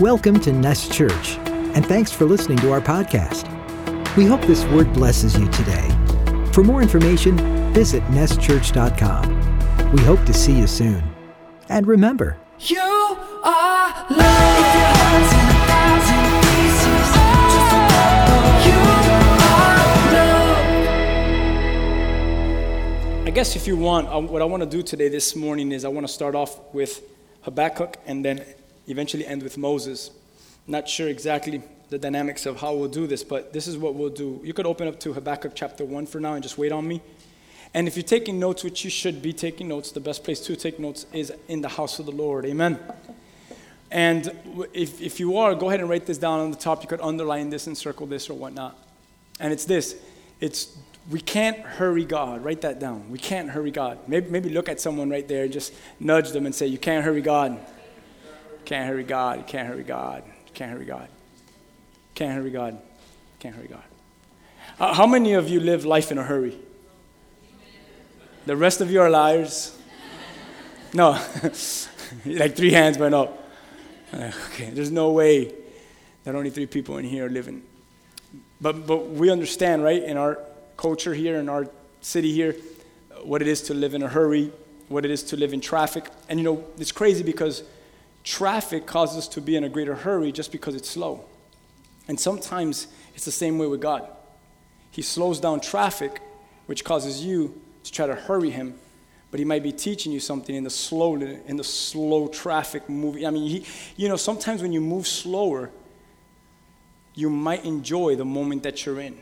Welcome to Nest Church, and thanks for listening to our podcast. We hope this word blesses you today. For more information, visit nestchurch.com. We hope to see you soon. And remember, You are loved. If your heart's in a thousand pieces, just remember, you are loved. I guess if you want, uh, what I want to do today, this morning, is I want to start off with Habakkuk and then eventually end with Moses. Not sure exactly the dynamics of how we'll do this, but this is what we'll do. You could open up to Habakkuk chapter 1 for now and just wait on me. And if you're taking notes, which you should be taking notes, the best place to take notes is in the house of the Lord. Amen. And if, if you are, go ahead and write this down on the top. You could underline this and circle this or whatnot. And it's this it's we can't hurry God. Write that down. We can't hurry God. Maybe, maybe look at someone right there and just nudge them and say, You can't hurry God. Can't hurry God. Can't hurry God. Can't hurry God. Can't hurry God. Can't hurry God. Uh, how many of you live life in a hurry? The rest of you are liars. No, like three hands went up. Uh, Okay, there's no way that only three people in here are living. But, but we understand, right, in our culture here, in our city here, what it is to live in a hurry, what it is to live in traffic. And you know, it's crazy because traffic causes us to be in a greater hurry just because it's slow. And sometimes it's the same way with God. He slows down traffic, which causes you to try to hurry him, but he might be teaching you something in the slow in the slow traffic moving. I mean, he, you know, sometimes when you move slower, you might enjoy the moment that you're in.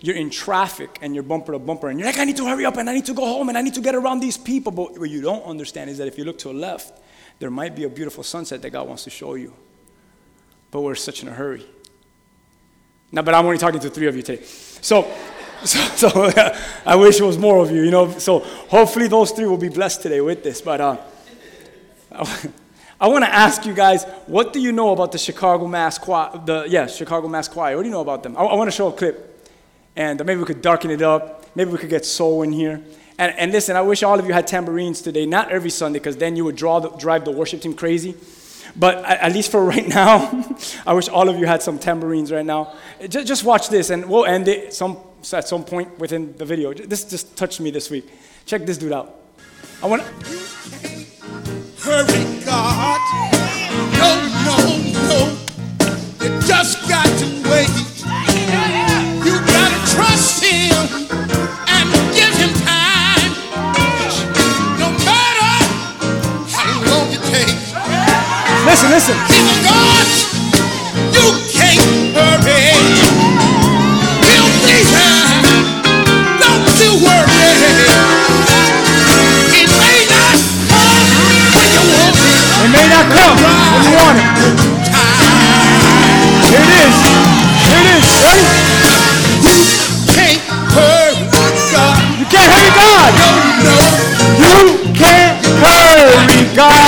You're in traffic and you're bumper to bumper, and you're like, I need to hurry up and I need to go home and I need to get around these people. But what you don't understand is that if you look to the left, there might be a beautiful sunset that God wants to show you. But we're such in a hurry. Now, but I'm only talking to three of you today. So, so, so I wish it was more of you, you know. So hopefully those three will be blessed today with this. But uh, I want to ask you guys, what do you know about the Chicago Mass Choir? The yeah, Chicago Mass Choir. What do you know about them? I, I want to show a clip, and maybe we could darken it up. Maybe we could get soul in here. And, and listen, I wish all of you had tambourines today. Not every Sunday, because then you would draw the, drive the worship team crazy. But at, at least for right now, I wish all of you had some tambourines right now. Just, just watch this, and we'll end it some, at some point within the video. This just touched me this week. Check this dude out. I want. hurry, God. No, no, no. You just got to Listen, listen. God, you can't hurry. He'll be there. Don't you worry. He may not come when you want him. It may not come when you want it. Here it is. Here it is. Ready? Can't hurry God. You can't hurry God. No, no. You can't hurry God. Hey, you can't do it. Gotta trust him and give him time. No matter how long it takes. Come on, brother. One more time. Even God, who can't hurry. He'll be there. Be there. Don't you worry. Yeah. He may not come when you want him, but he rides on All right. So he says it again. You can't hurry God.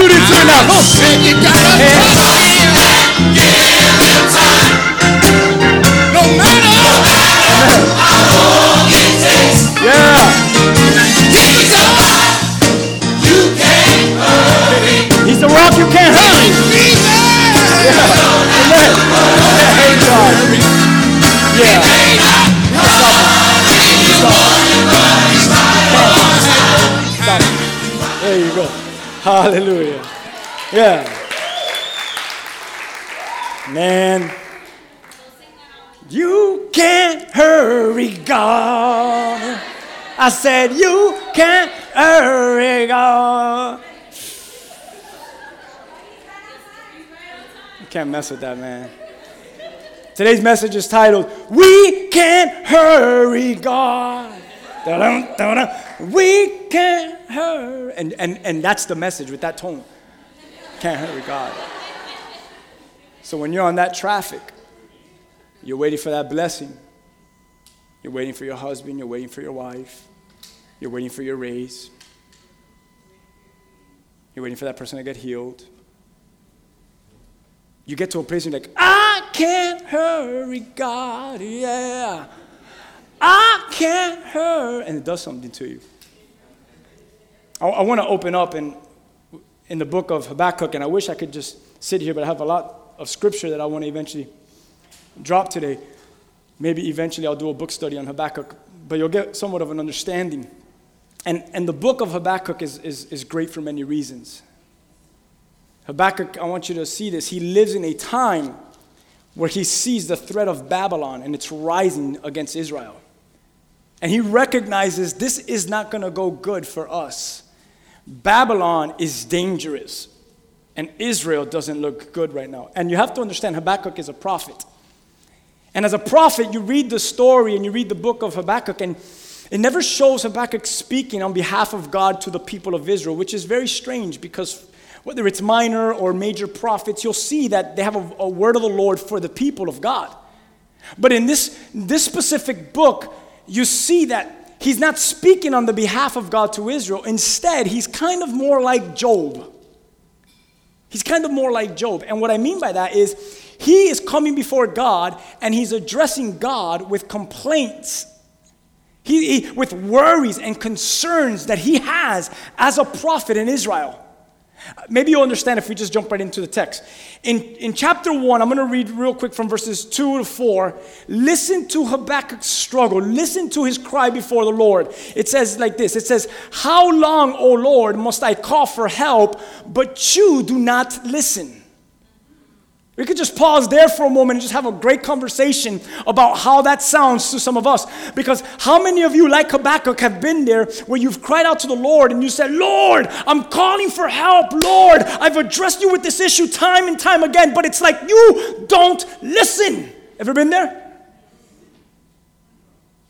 Put some attitude Yeah. Man. You can't hurry God. I said you can't hurry God. You can't mess with that, man. Today's message is titled, We Can't Hurry God. We can't hurry. And, and, and that's the message with that tone. Can't hurry God. So when you're on that traffic, you're waiting for that blessing. You're waiting for your husband, you're waiting for your wife, you're waiting for your raise. You're waiting for that person to get healed. You get to a place and you're like, I can't hurry, God, yeah. I can't hurry. And it does something to you. I, I want to open up in, in the book of Habakkuk, and I wish I could just sit here, but I have a lot of scripture that I want to eventually drop today. Maybe eventually I'll do a book study on Habakkuk, but you'll get somewhat of an understanding. And, and the book of Habakkuk is, is, is great for many reasons. Habakkuk, I want you to see this. He lives in a time where he sees the threat of Babylon and it's rising against Israel. And he recognizes this is not going to go good for us. Babylon is dangerous, and Israel doesn't look good right now. And you have to understand Habakkuk is a prophet. And as a prophet, you read the story and you read the book of Habakkuk, and it never shows Habakkuk speaking on behalf of God to the people of Israel, which is very strange because whether it's minor or major prophets, you'll see that they have a, a word of the Lord for the people of God. But in this, this specific book, you see that he's not speaking on the behalf of God to Israel. Instead, he's kind of more like Job. He's kind of more like Job. And what I mean by that is he is coming before God and he's addressing God with complaints, he, he, with worries and concerns that he has as a prophet in Israel. Maybe you'll understand if we just jump right into the text. In, in chapter 1, I'm going to read real quick from verses 2 to 4. Listen to Habakkuk's struggle. Listen to his cry before the Lord. It says like this It says, How long, O Lord, must I call for help, but you do not listen? We could just pause there for a moment and just have a great conversation about how that sounds to some of us. Because how many of you, like Habakkuk, have been there where you've cried out to the Lord and you said, Lord, I'm calling for help. Lord, I've addressed you with this issue time and time again, but it's like you don't listen. Ever been there?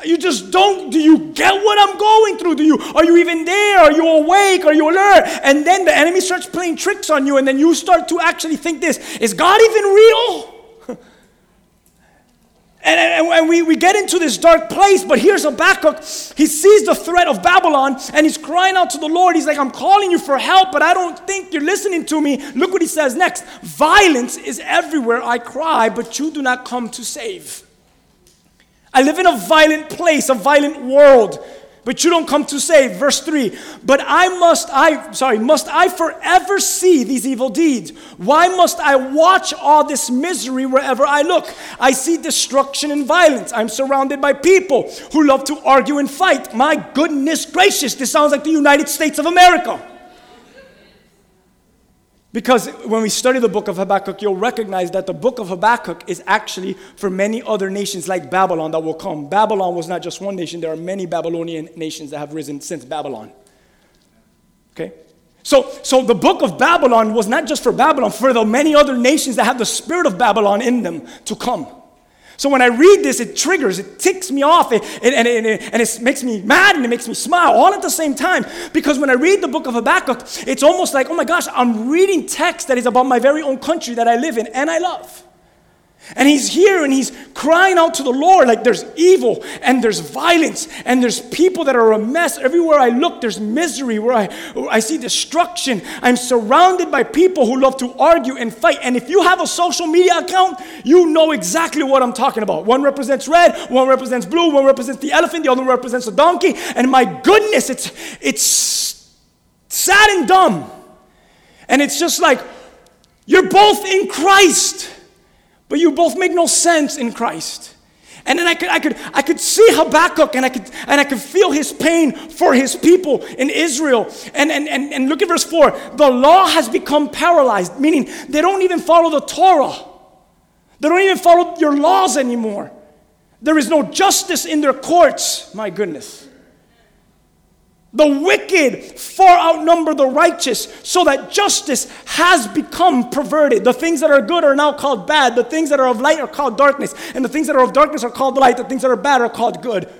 You just don't, do you get what I'm going through? Do you, are you even there? Are you awake? Are you alert? And then the enemy starts playing tricks on you, and then you start to actually think this is God even real? And, and, and, we, we get into this dark place, but here's Habakkuk. He sees the threat of Babylon and he's crying out to the Lord. He's like, I'm calling you for help, but I don't think you're listening to me. Look what he says next Violence is everywhere I cry, but you do not come to save. I live in a violent place, a violent world, but you don't come to save. Verse 3 But I must, I, sorry, must I forever see these evil deeds? Why must I watch all this misery wherever I look? I see destruction and violence. I'm surrounded by people who love to argue and fight. My goodness gracious, this sounds like the United States of America. Because when we study the book of Habakkuk, you'll recognize that the book of Habakkuk is actually for many other nations like Babylon that will come. Babylon was not just one nation, there are many Babylonian nations that have risen since Babylon. Okay? So, so the book of Babylon was not just for Babylon, for the many other nations that have the spirit of Babylon in them to come. So when I read this, it triggers, it ticks me off, it, it, and, it, and it makes me mad and it makes me smile all at the same time. Because when I read the book of Habakkuk, it's almost like, oh my gosh, I'm reading text that is about my very own country that I live in and I love. And he's here and he's crying out to the Lord like there's evil and there's violence and there's people that are a mess. Everywhere I look, there's misery where I, where I see destruction. I'm surrounded by people who love to argue and fight. And if you have a social media account, you know exactly what I'm talking about. One represents red, one represents blue, one represents the elephant, the other represents a donkey. And my goodness, it's, it's sad and dumb. And it's just like, you're both in Christ but you both make no sense in Christ. And then I could, I could, I could see Habakkuk and I could, and I could feel his pain for his people in Israel. And, and, and, and look at verse 4. The law has become paralyzed, meaning they don't even follow the Torah. They don't even follow your laws anymore. There is no justice in their courts. My goodness. The wicked far outnumber the righteous, so that justice has become perverted. The things that are good are now called bad. The things that are of light are called darkness. And the things that are of darkness are called light. The things that are bad are called good.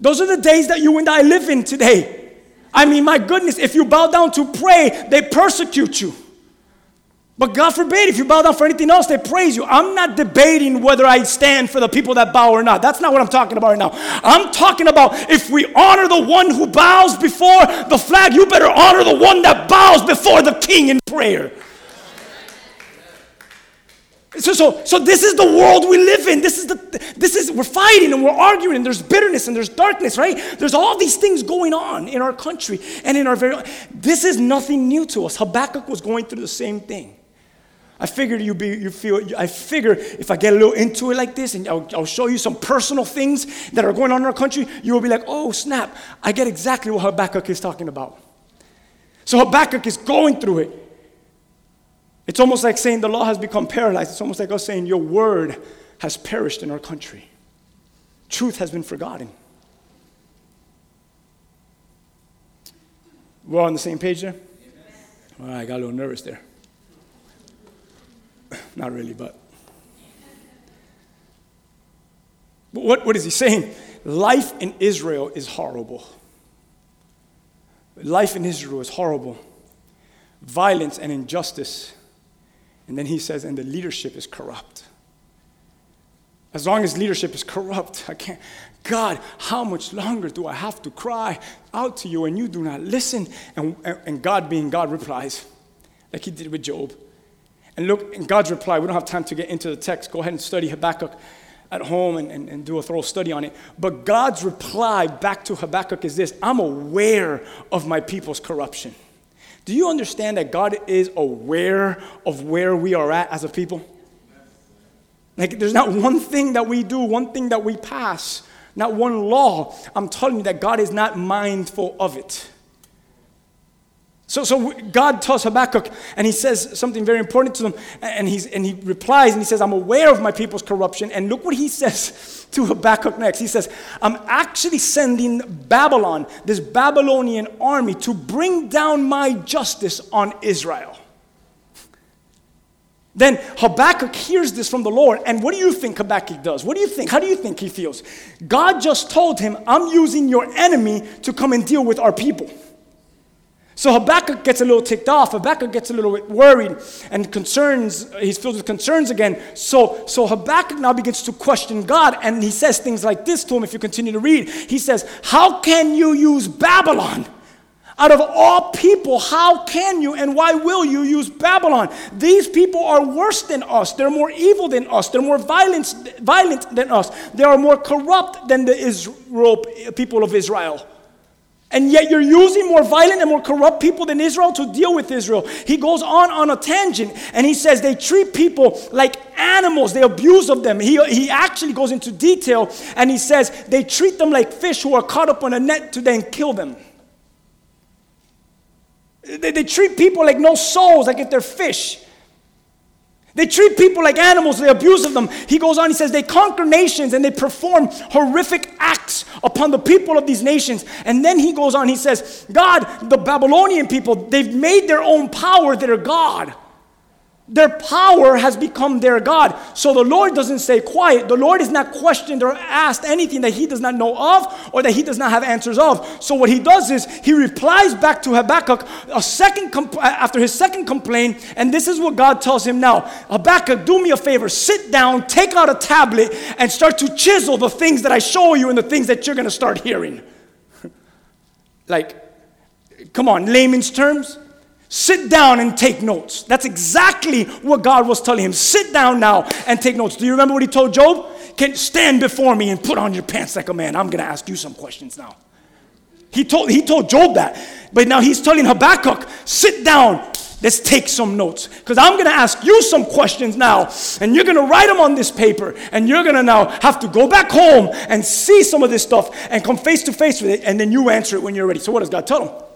Those are the days that you and I live in today. I mean, my goodness, if you bow down to pray, they persecute you. But God forbid, if you bow down for anything else, they praise you. I'm not debating whether I stand for the people that bow or not. That's not what I'm talking about right now. I'm talking about if we honor the one who bows before the flag, you better honor the one that bows before the king in prayer. So, so, so this is the world we live in. This is the this is we're fighting and we're arguing and there's bitterness and there's darkness, right? There's all these things going on in our country and in our very this is nothing new to us. Habakkuk was going through the same thing. I figured you be you feel I figure if I get a little into it like this and I'll, I'll, show you some personal things that are going on in our country, you will be like, oh snap, I get exactly what Habakkuk is talking about. So Habakkuk is going through it. It's almost like saying the law has become paralyzed. It's almost like us saying your word has perished in our country. Truth has been forgotten. We're all on the same page there? All right, I got a little nervous there. Not really, but. But what, what is he saying? Life in Israel is horrible. Life in Israel is horrible. Violence and injustice. And then he says, and the leadership is corrupt. As long as leadership is corrupt, I can't. God, how much longer do I have to cry out to you and you do not listen? And, and God, being God, replies, like he did with Job. And look, in God's reply, we don't have time to get into the text. Go ahead and study Habakkuk at home and, and, and, do a thorough study on it. But God's reply back to Habakkuk is this I'm aware of my people's corruption. Do you understand that God is aware of where we are at as a people? Like, there's not one thing that we do, one thing that we pass, not one law. I'm telling you that God is not mindful of it. So, so God tells Habakkuk, and he says something very important to them, and, he's, and he replies, and he says, I'm aware of my people's corruption. And look what he says to Habakkuk next. He says, I'm actually sending Babylon, this Babylonian army, to bring down my justice on Israel. Then Habakkuk hears this from the Lord, and what do you think Habakkuk does? What do you think? How do you think he feels? God just told him, I'm using your enemy to come and deal with our people. So Habakkuk gets a little ticked off. Habakkuk gets a little bit worried and concerns. He's filled with concerns again. So, so Habakkuk now begins to question God, and he says things like this to him. If you continue to read, he says, "How can you use Babylon?" Out of all people, how can you and why will you use Babylon? These people are worse than us. They're more evil than us. They're more violent, violent than us. They are more corrupt than the Israel, people of Israel. And yet you're using more violent and more corrupt people than Israel to deal with Israel. He goes on on a tangent and he says they treat people like animals, they abuse of them. He, he actually goes into detail and he says they treat them like fish who are caught up on a net to then kill them. They, they treat people like no souls, like if they're fish. They treat people like animals, they abuse of them. He goes on, he says, they conquer nations and they perform horrific acts upon the people of these nations. And then he goes on, he says, God, the Babylonian people, they've made their own power their God. Their power has become their God. So the Lord doesn't stay quiet. The Lord is not questioned or asked anything that he does not know of or that he does not have answers of. So what he does is he replies back to Habakkuk a second compl- after his second complaint, and this is what God tells him now. Habakkuk, do me a favor, sit down, take out a tablet, and start to chisel the things that I show you and the things that you're gonna start hearing. like, come on, layman's terms. Sit down and take notes. That's exactly what God was telling him. Sit down now and take notes. Do you remember what he told Job? Can stand before me and put on your pants like a man. I'm going to ask you some questions now. He told, he told Job that. But now he's telling Habakkuk, sit down. Let's take some notes. Because I'm going to ask you some questions now. And you're going to write them on this paper. And you're going to now have to go back home and see some of this stuff and come face to face with it. And then you answer it when you're ready. So what does God tell him?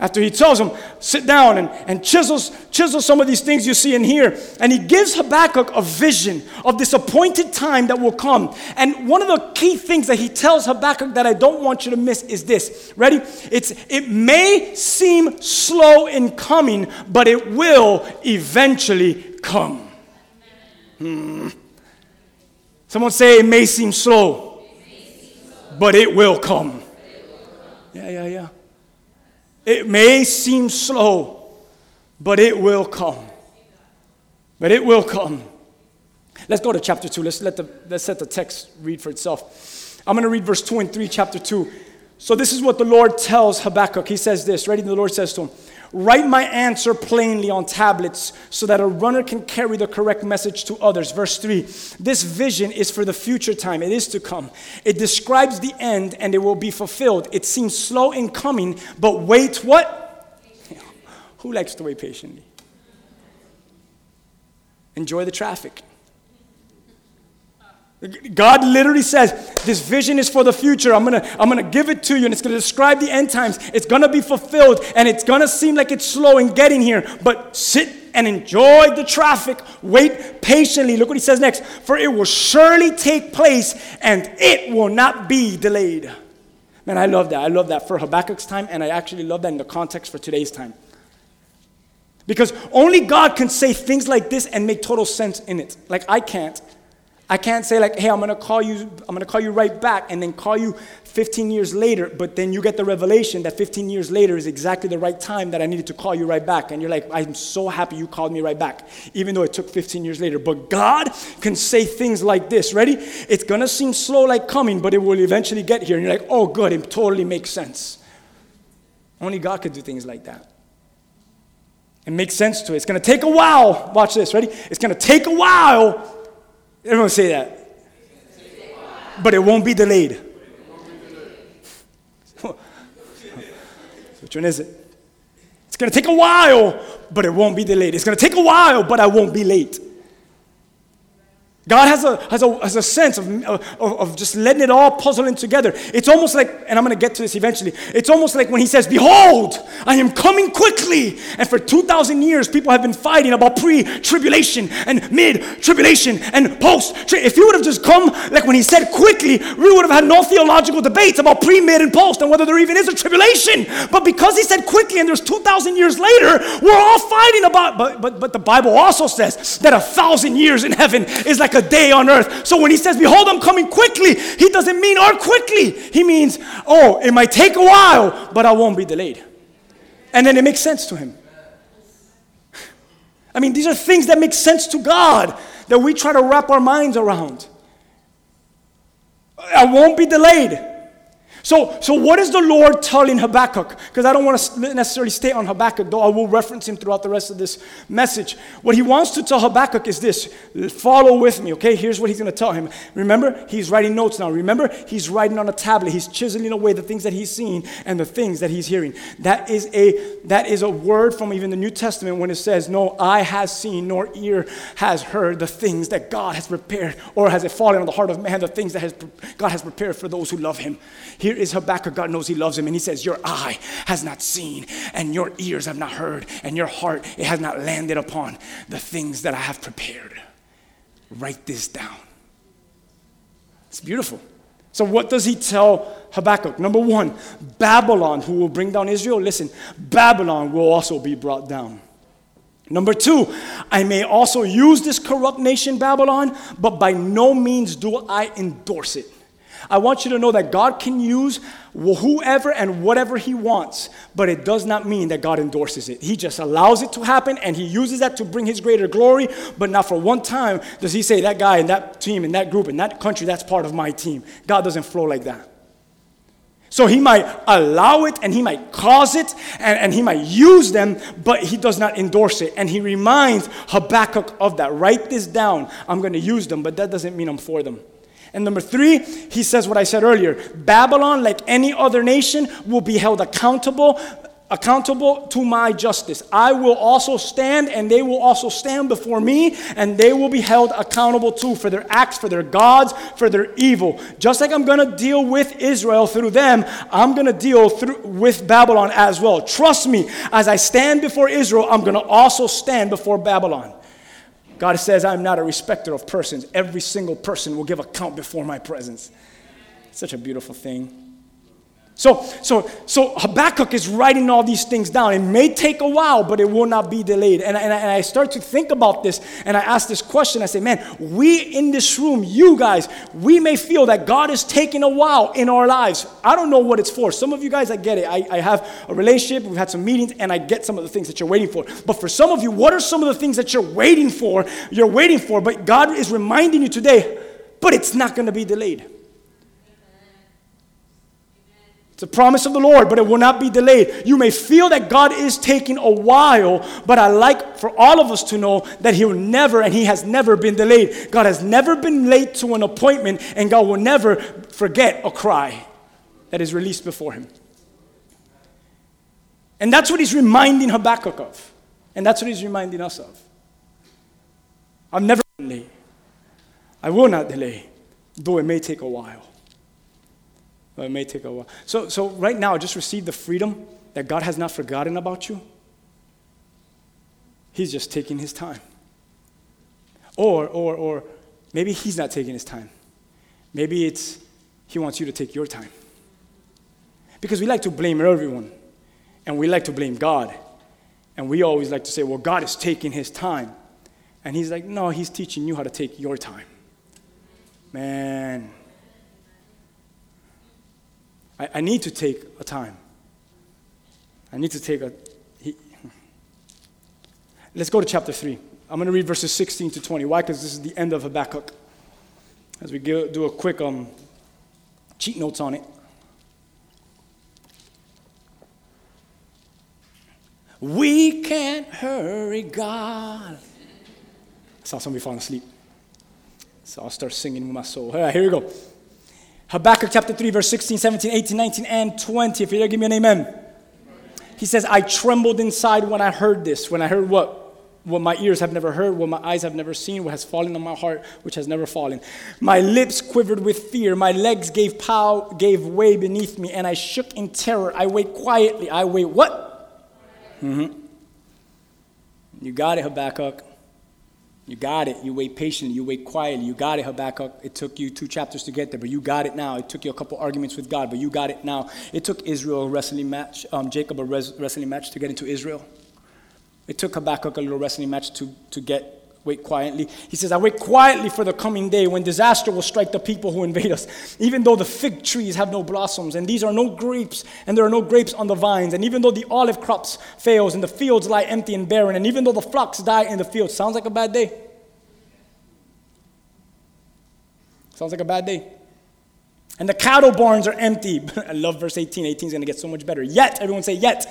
After he tells him, sit down and, and chisels, chisel some of these things you see in here. And he gives Habakkuk a vision of this appointed time that will come. And one of the key things that he tells Habakkuk that I don't want you to miss is this. Ready? It's it may seem slow in coming, but it will eventually come. Hmm. Someone say it may seem slow, but it will come. Yeah, yeah, yeah. It may seem slow, but it will come. But it will come. Let's go to chapter 2. Let's let the, let's let the text read for itself. I'm going to read verse 2 and 3, chapter 2. So, this is what the Lord tells Habakkuk. He says this. Ready? The Lord says to him, Write my answer plainly on tablets so that a runner can carry the correct message to others. Verse 3 This vision is for the future time, it is to come. It describes the end and it will be fulfilled. It seems slow in coming, but wait, what? Who likes to wait patiently? Enjoy the traffic. God literally says, This vision is for the future. I'm gonna, I'm gonna give it to you, and it's gonna describe the end times. It's gonna be fulfilled, and it's gonna seem like it's slow in getting here, but sit and enjoy the traffic. Wait patiently. Look what he says next. For it will surely take place, and it will not be delayed. Man, I love that. I love that for Habakkuk's time, and I actually love that in the context for today's time. Because only God can say things like this and make total sense in it. Like I can't. I can't say like, hey, I'm gonna call you, I'm gonna call you right back and then call you 15 years later, but then you get the revelation that 15 years later is exactly the right time that I needed to call you right back. And you're like, I'm so happy you called me right back, even though it took 15 years later. But God can say things like this. Ready? It's gonna seem slow like coming, but it will eventually get here. And you're like, oh, good, it totally makes sense. Only God could do things like that. It makes sense to it. It's gonna take a while. Watch this, ready? It's gonna take a while Everyone say that. But it won't be delayed. Which one is it? It's going to take a while, but it won't be delayed. It's going to take a while, but I won't be late. God has a, has a, has a sense of, of, of just letting it all puzzle in together. It's almost like, and I'm going to get to this eventually, it's almost like when he says, Behold, I am coming quickly. And for 2,000 years, people have been fighting about pre tribulation and mid tribulation and post. If he would have just come, like when he said quickly, we would have had no theological debates about pre, mid, and post and whether there even is a tribulation. But because he said quickly and there's 2,000 years later, we're all fighting about, but, but, but the Bible also says that a thousand years in heaven is like a day on earth. So when he says, Behold, I'm coming quickly, he doesn't mean or quickly. He means, Oh, it might take a while, but I won't be delayed. And then it makes sense to him. I mean, these are things that make sense to God that we try to wrap our minds around. I won't be delayed. So, so what is the Lord telling Habakkuk? Because I don't want to necessarily stay on Habakkuk, though I will reference him throughout the rest of this message. What he wants to tell Habakkuk is this follow with me, okay? Here's what he's going to tell him. Remember, he's writing notes now. Remember, he's writing on a tablet. He's chiseling away the things that he's seeing and the things that he's hearing. That is a, that is a word from even the New Testament when it says, No eye has seen, nor ear has heard the things that God has prepared, or has it fallen on the heart of man, the things that has, God has prepared for those who love him. Here is Habakkuk. God knows he loves him. And he says, Your eye has not seen, and your ears have not heard, and your heart it has not landed upon the things that I have prepared. Write this down. It's beautiful. So, what does he tell Habakkuk? Number one, Babylon, who will bring down Israel. Listen, Babylon will also be brought down. Number two, I may also use this corrupt nation, Babylon, but by no means do I endorse it. I want you to know that God can use whoever and whatever He wants, but it does not mean that God endorses it. He just allows it to happen and He uses that to bring His greater glory, but not for one time does He say, that guy and that team and that group and that country, that's part of my team. God doesn't flow like that. So he might allow it and he might cause it and, and he might use them, but he does not endorse it. And he reminds Habakkuk of that. Write this down. I'm going to use them, but that doesn't mean I'm for them. And number three, he says what I said earlier Babylon, like any other nation, will be held accountable accountable to my justice. I will also stand, and they will also stand before me, and they will be held accountable too for their acts, for their gods, for their evil. Just like I'm gonna deal with Israel through them, I'm gonna deal through, with Babylon as well. Trust me, as I stand before Israel, I'm gonna also stand before Babylon. God says, I'm not a respecter of persons. Every single person will give account before my presence. Such a beautiful thing. So, so, so Habakkuk is writing all these things down. It may take a while, but it will not be delayed. And, and, I, and I start to think about this, and I ask this question. I say, man, we in this room, you guys, we may feel that God is taking a while in our lives. I don't know what it's for. Some of you guys, I get it. I, I have a relationship, we've had some meetings, and I get some of the things that you're waiting for. But for some of you, what are some of the things that you're waiting for? You're waiting for, but God is reminding you today, but it's not going to be delayed. It's a promise of the Lord, but it will not be delayed. You may feel that God is taking a while, but I like for all of us to know that He will never and He has never been delayed. God has never been late to an appointment, and God will never forget a cry that is released before Him. And that's what He's reminding Habakkuk of. And that's what He's reminding us of. I've never been late. I will not delay, though it may take a while. It may take a while. So, so right now, just receive the freedom that God has not forgotten about you. He's just taking his time. Or, or, or maybe he's not taking his time. Maybe it's he wants you to take your time. Because we like to blame everyone, and we like to blame God. And we always like to say, well, God is taking his time. And he's like, no, he's teaching you how to take your time. Man, I, I need to take a time. I need to take a. He, let's go to chapter 3. I'm going to read verses 16 to 20. Why? Because this is the end of Habakkuk. As we go, do a quick um, cheat notes on it. We can't hurry God. I saw somebody falling asleep. So I'll start singing with my soul. All right, here we go. Habakkuk chapter 3, verse 16, 17, 18, 19, and 20. If you're there, give me an amen. He says, I trembled inside when I heard this. When I heard what? What my ears have never heard, what my eyes have never seen, what has fallen on my heart, which has never fallen. My lips quivered with fear, my legs gave pow, gave way beneath me, and I shook in terror. I wait quietly. I wait what? Mm-hmm. You got it, Habakkuk. You got it. You wait patiently. You wait quietly. You got it, Habakkuk. It took you two chapters to get there, but you got it now. It took you a couple arguments with God, but you got it now. It took Israel a wrestling match, um, Jacob a res- wrestling match to get into Israel. It took Habakkuk a little wrestling match to, to get wait quietly. He says, I wait quietly for the coming day when disaster will strike the people who invade us. Even though the fig trees have no blossoms, and these are no grapes, and there are no grapes on the vines, and even though the olive crops fails, and the fields lie empty and barren, and even though the flocks die in the fields. Sounds like a bad day. Sounds like a bad day. And the cattle barns are empty. I love verse 18. 18 is going to get so much better. Yet, everyone say, yet.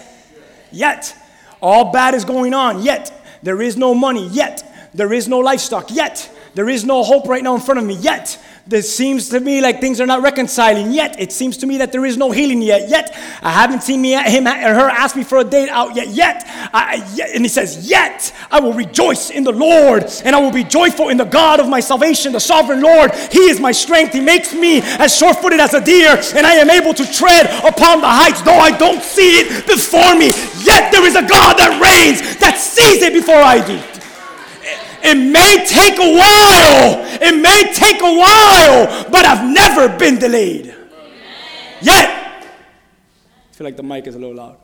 Yet. All bad is going on. Yet. There is no money. Yet. There is no livestock. Yet. There is no hope right now in front of me. Yet. This seems to me like things are not reconciling yet. It seems to me that there is no healing yet. Yet I haven't seen me him or her ask me for a date out yet. Yet, I, yet and he says, yet I will rejoice in the Lord, and I will be joyful in the God of my salvation, the sovereign Lord. He is my strength. He makes me as sure-footed as a deer, and I am able to tread upon the heights, though I don't see it before me. Yet there is a God that reigns, that sees it before I do. It may take a while. It may take a while, but I've never been delayed. Yet. I feel like the mic is a little loud.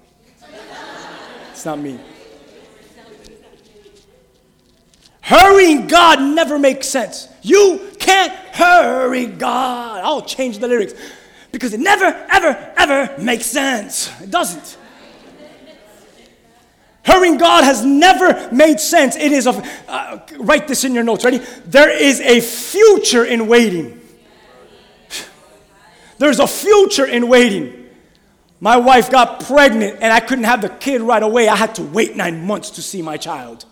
It's not me. Hurrying God never makes sense. You can't hurry God. I'll change the lyrics because it never, ever, ever makes sense. It doesn't. Hurrying God has never made sense. It is of, uh, write this in your notes, ready? There is a future in waiting. There's a future in waiting. My wife got pregnant and I couldn't have the kid right away. I had to wait nine months to see my child.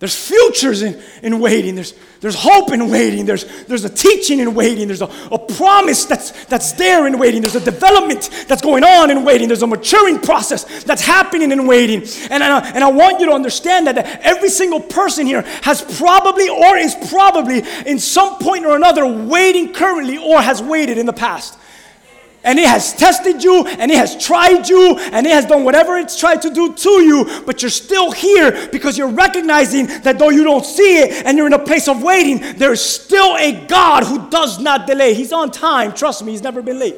There's futures in, in waiting. There's, there's hope in waiting. There's, there's a teaching in waiting. There's a, a promise that's, that's there in waiting. There's a development that's going on in waiting. There's a maturing process that's happening in waiting. And, and, I, and I want you to understand that, that every single person here has probably or is probably in some point or another waiting currently or has waited in the past and it has tested you and it has tried you and it has done whatever it's tried to do to you, but you're still here because you're recognizing that though you don't see it and you're in a place of waiting, there is still a God who does not delay. He's on time. Trust me, he's never been late.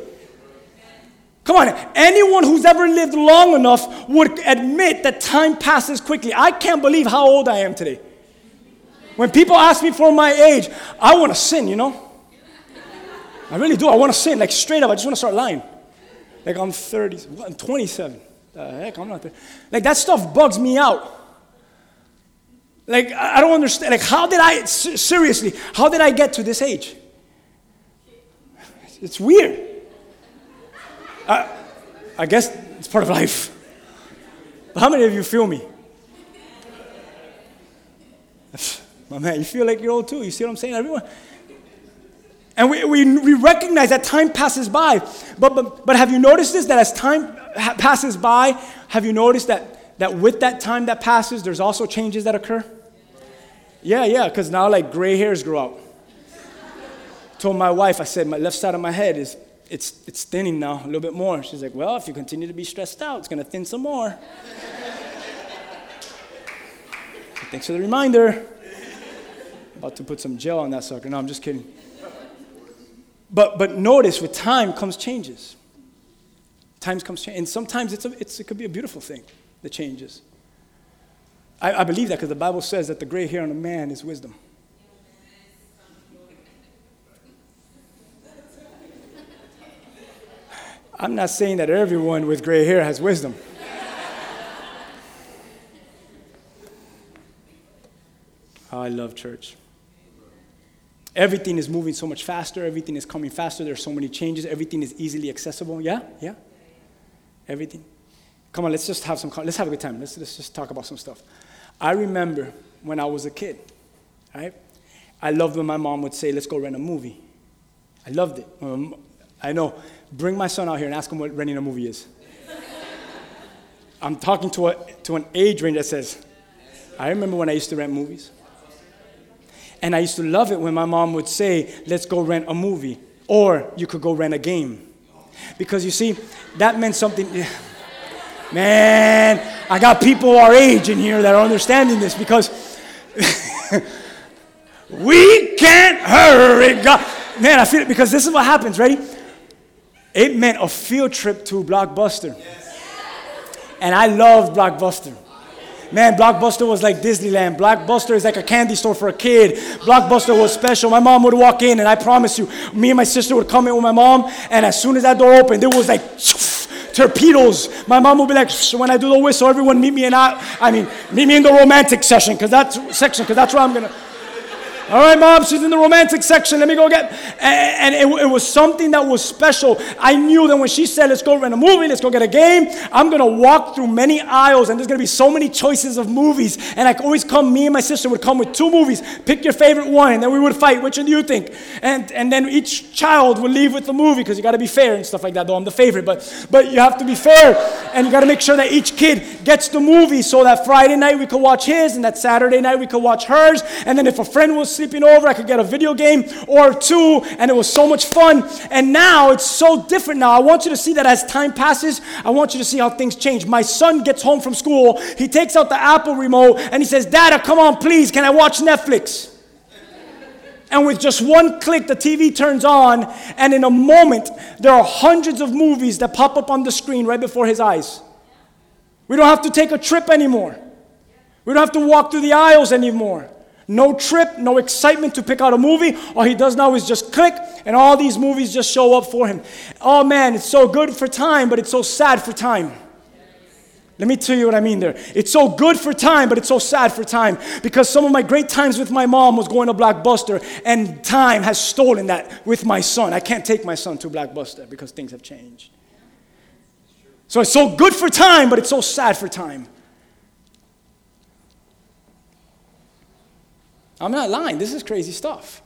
Come on, anyone who's ever lived long enough would admit that time passes quickly. I can't believe how old I am today. When people ask me for my age, I want to sin, you know? I really do. I want to sin, like straight up. I just want to start lying. Like I'm 30, I'm 27. The heck, I'm not. 30. Like that stuff bugs me out. Like I don't understand. Like how did I seriously? How did I get to this age? It's weird. I, I guess it's part of life. But how many of you feel me? My man, you feel like you're old too. You see what I'm saying? Everyone. And we, we, we recognize that time passes by. But, but, but have you noticed this? That as time passes by, have you noticed that, that with that time that passes, there's also changes that occur? Yeah, yeah, because now like gray hairs grow out. Told my wife, I said, my left side of my head is it's, it's thinning now a little bit more. She's like, well, if you continue to be stressed out, it's going to thin some more. Thanks for the reminder. About to put some gel on that sucker. No, I'm just kidding. But, but notice with time comes changes. Times comes change. And sometimes it's a, it's, it could be a beautiful thing, the changes. I, I believe that because the Bible says that the gray hair on a man is wisdom. I'm not saying that everyone with gray hair has wisdom. Oh, I love church. Everything is moving so much faster. Everything is coming faster. There's so many changes. Everything is easily accessible. Yeah? Yeah? Everything. Come on, let's just have some, let's have a good time. Let's, let's just talk about some stuff. I remember when I was a kid, right? I loved when my mom would say, let's go rent a movie. I loved it. Um, I know. Bring my son out here and ask him what renting a movie is. I'm talking to, a, to an age range that says, I remember when I used to rent movies. And I used to love it when my mom would say, let's go rent a movie, or you could go rent a game. Because you see, that meant something. Man, I got people our age in here that are understanding this because we can't hurry. God. Man, I feel it because this is what happens. Ready? It meant a field trip to Blockbuster. And I loved Blockbuster. Man, Blockbuster was like Disneyland. Blockbuster is like a candy store for a kid. Blockbuster was special. My mom would walk in, and I promise you, me and my sister would come in with my mom, and as soon as that door opened, there was like torpedoes. My mom would be like, when I do the whistle, everyone meet me in I, I mean, meet me in the romantic session, because that's section, because that's where I'm gonna. All right, mom, she's in the romantic section. Let me go get. And, it, it, was something that was special. I knew that when she said, let's go rent a movie, let's go get a game, I'm going to walk through many aisles and there's going to be so many choices of movies. And I always come, me and my sister would come with two movies, pick your favorite one, and then we would fight. Which one do you think? And, and then each child would leave with the movie because you got to be fair and stuff like that, though I'm the favorite. But, but you have to be fair and you got to make sure that each kid gets the movie so that Friday night we could watch his and that Saturday night we could watch hers. And then if a friend was sleeping over, I could get a video game or two, and it was so much fun. And now it's so different now. I want you to see that as time passes, I want you to see how things change. My son gets home from school, he takes out the Apple remote, and he says, Dada, come on, please, can I watch Netflix? And with just one click, the TV turns on, and in a moment, there are hundreds of movies that pop up on the screen right before his eyes. We don't have to take a trip anymore. We don't have to walk through the aisles anymore. No trip, no excitement to pick out a movie. All he does now is just click, and all these movies just show up for him. Oh man, it's so good for time, but it's so sad for time. Let me tell you what I mean there. It's so good for time, but it's so sad for time. Because some of my great times with my mom was going to Blockbuster, and time has stolen that with my son. I can't take my son to Blockbuster because things have changed. So it's so good for time, but it's so sad for time. I'm not lying. This is crazy stuff.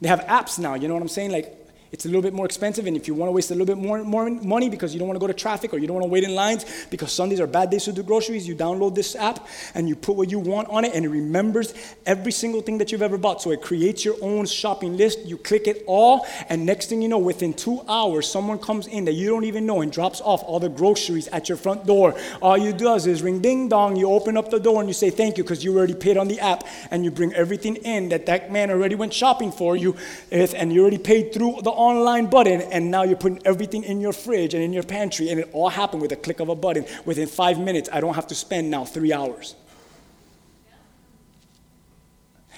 They have apps now, you know what I'm saying? Like, it's a little bit more expensive, and if you want to waste a little bit more, more money because you don't want to go to traffic or you don't want to wait in lines because Sundays are bad days to do groceries, you download this app and you put what you want on it, and it remembers every single thing that you've ever bought. So it creates your own shopping list. You click it all, and next thing you know, within two hours, someone comes in that you don't even know and drops off all the groceries at your front door. All you do is ring ding dong. You open up the door and you say thank you because you already paid on the app, and you bring everything in that that man already went shopping for you, and you already paid through the online button, and now you're putting everything in your fridge and in your pantry, and it all happened with a click of a button. Within five minutes, I don't have to spend now three hours.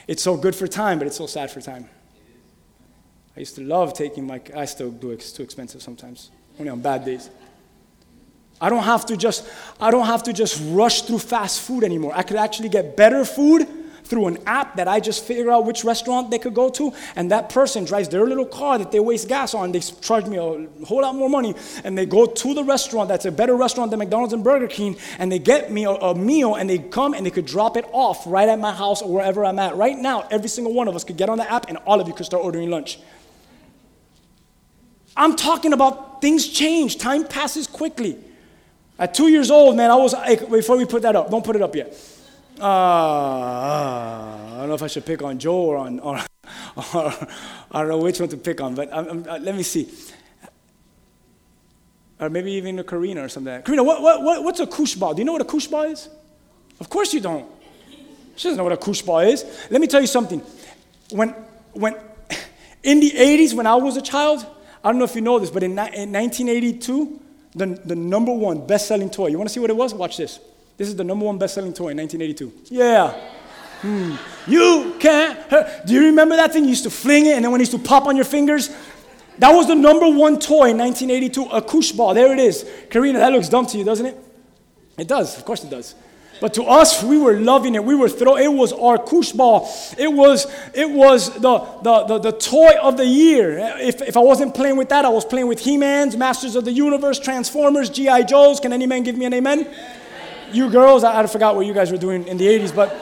It's so good for time, but it's so sad for time. I used to love taking my, I still do, it's too expensive sometimes, only on bad days. I don't have to just, I don't have to just rush through fast food anymore. I could actually get better food through an app that I just figure out which restaurant they could go to, and that person drives their little car that they waste gas on. They charge me a whole lot more money, and they go to the restaurant that's a better restaurant than McDonald's and Burger King, and they get me a, a meal, and they come and they could drop it off right at my house or wherever I'm at. Right now, every single one of us could get on the app, and all of you could start ordering lunch. I'm talking about things change. Time passes quickly. At two years old, man, I was, before we put that up, don't put it up yet. Uh, I don't know if I should pick on Joe or on, or, or I don't know which one to pick on, but I'm, I'm, uh, let me see. Or maybe even a Karina or something. Karina, what, what, what, what's a Koosh ball? Do you know what a Koosh ball is? Of course you don't. She doesn't know what a Koosh ball is. Let me tell you something. When, when, in the 80s, when I was a child, I don't know if you know this, but in, in 1982, the, the number one best selling toy, you want to see what it was? Watch this. This is the number one best-selling toy in 1982. Yeah. Hmm. You can't. Do you remember that thing? You used to fling it, and then when it used to pop on your fingers? That was the number one toy in 1982, a Koosh ball. There it is. Karina, that looks dumb to you, doesn't it? It does. Of course it does. But to us, we were loving it. We were throw. It was our Koosh ball. It was it was the, the, the, the toy of the year. If, if I wasn't playing with that, I was playing with He-Mans, Masters of the Universe, Transformers, G.I. Joes. Can any man give me an amen? amen you girls, I, I forgot what you guys were doing in the 80s, but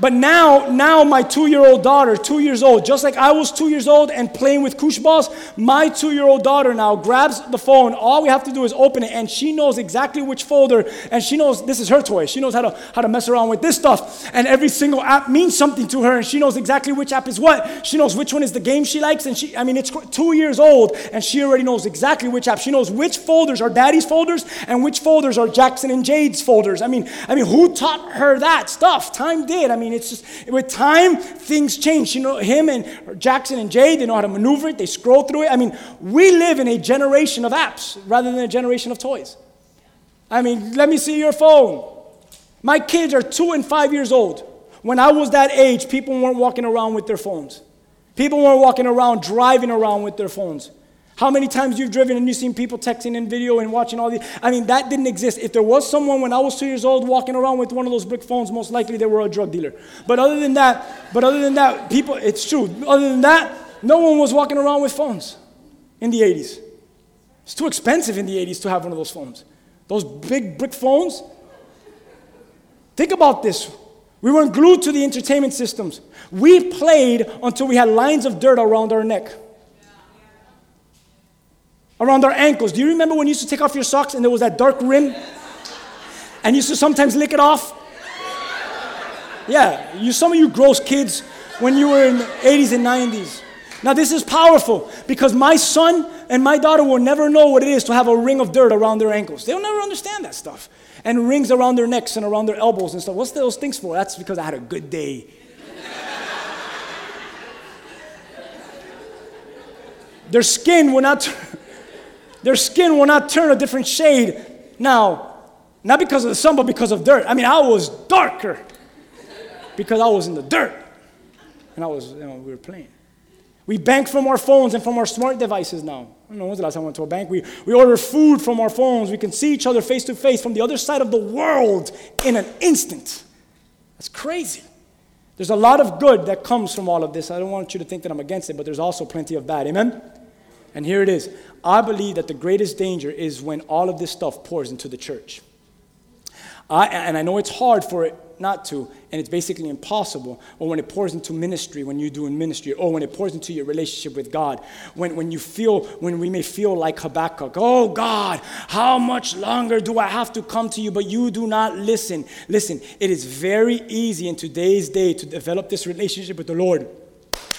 but now, now my two-year-old daughter, two years old, just like I was two years old and playing with Koosh balls, my two-year-old daughter now grabs the phone. All we have to do is open it, and she knows exactly which folder, and she knows this is her toy. She knows how to how to mess around with this stuff, and every single app means something to her, and she knows exactly which app is what. She knows which one is the game she likes, and she, I mean, it's two years old, and she already knows exactly which app. She knows which folders are Daddy's folders and which folders are Jackson and Jade's folders. I mean, I mean, who taught her that stuff? Time did. I mean mean, it's just with time, things change. You know, him and Jackson and Jay, they know how to maneuver it, they scroll through it. I mean, we live in a generation of apps rather than a generation of toys. I mean, let me see your phone. My kids are two and five years old. When I was that age, people weren't walking around with their phones. People weren't walking around driving around with their phones. How many times you've driven and you've seen people texting in video and watching all these? I mean, that didn't exist. If there was someone when I was two years old walking around with one of those brick phones, most likely they were a drug dealer. But other than that, but other than that, people, it's true. Other than that, no one was walking around with phones in the 80s. It's too expensive in the 80s to have one of those phones. Those big brick phones. Think about this. We weren't glued to the entertainment systems. We played until we had lines of dirt around our neck around our ankles. Do you remember when you used to take off your socks and there was that dark rim? And you used to sometimes lick it off? Yeah, you, some of you gross kids when you were in the 80s and 90s. Now, this is powerful because my son and my daughter will never know what it is to have a ring of dirt around their ankles. They'll never understand that stuff. And rings around their necks and around their elbows and stuff. What's those things for? That's because I had a good day. their skin will not. Their skin will not turn a different shade now, not because of the sun, but because of dirt. I mean, I was darker because I was in the dirt. And I was, you know, we were playing. We bank from our phones and from our smart devices now. I don't know when's the last time I went to a bank. We, we order food from our phones. We can see each other face to face from the other side of the world in an instant. That's crazy. There's a lot of good that comes from all of this. I don't want you to think that I'm against it, but there's also plenty of bad. Amen? And here it is. I believe that the greatest danger is when all of this stuff pours into the church. I, and I know it's hard for it not to, and it's basically impossible. Or when it pours into ministry, when you're doing ministry, or when it pours into your relationship with God, when, when you feel, when we may feel like Habakkuk, oh God, how much longer do I have to come to you? But you do not listen. Listen, it is very easy in today's day to develop this relationship with the Lord.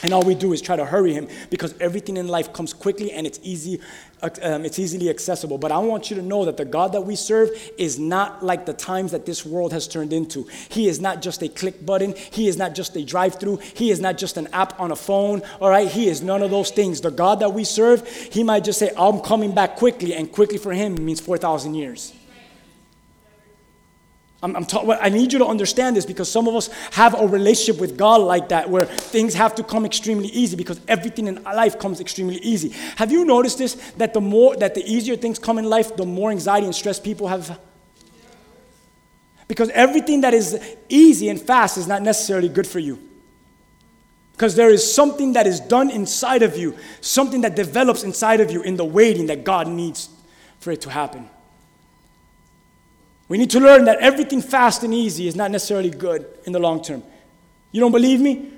And all we do is try to hurry him because everything in life comes quickly and it's easy, um, it's easily accessible. But I want you to know that the God that we serve is not like the times that this world has turned into. He is not just a click button. He is not just a drive-through. He is not just an app on a phone. All right, He is none of those things. The God that we serve, He might just say, "I'm coming back quickly," and quickly for Him means four thousand years. I'm, I'm ta- I need you to understand this because some of us have a relationship with God like that where things have to come extremely easy because everything in life comes extremely easy. Have you noticed this? That the more, that the easier things come in life, the more anxiety and stress people have? Because everything that is easy and fast is not necessarily good for you. Because there is something that is done inside of you, something that develops inside of you in the waiting that God needs for it to happen. We need to learn that everything fast and easy is not necessarily good in the long term. You don't believe me?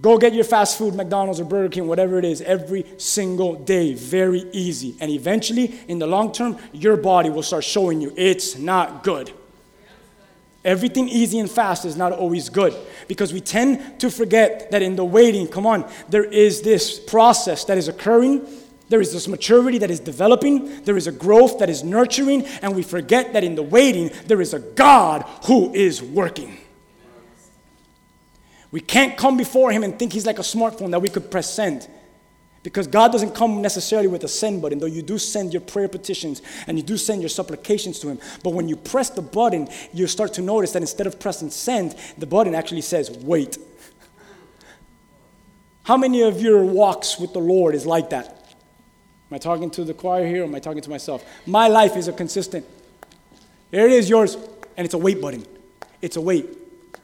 Go get your fast food, McDonald's or Burger King, whatever it is, every single day. Very easy. And eventually, in the long term, your body will start showing you it's not good. Everything easy and fast is not always good because we tend to forget that in the waiting, come on, there is this process that is occurring there is this maturity that is developing, there is a growth that is nurturing, and we forget that in the waiting, there is a God who is working. We can't come before Him and think He's like a smartphone that we could press send. Because God doesn't come necessarily with a send button, though you do send your prayer petitions and you do send your supplications to Him. But when you press the button, you start to notice that instead of pressing send, the button actually says wait. How many of your walks with the Lord is like that? Am I talking to the choir here or am I talking to myself? My life is a consistent. There it is, yours. And it's a wait button. It's a wait.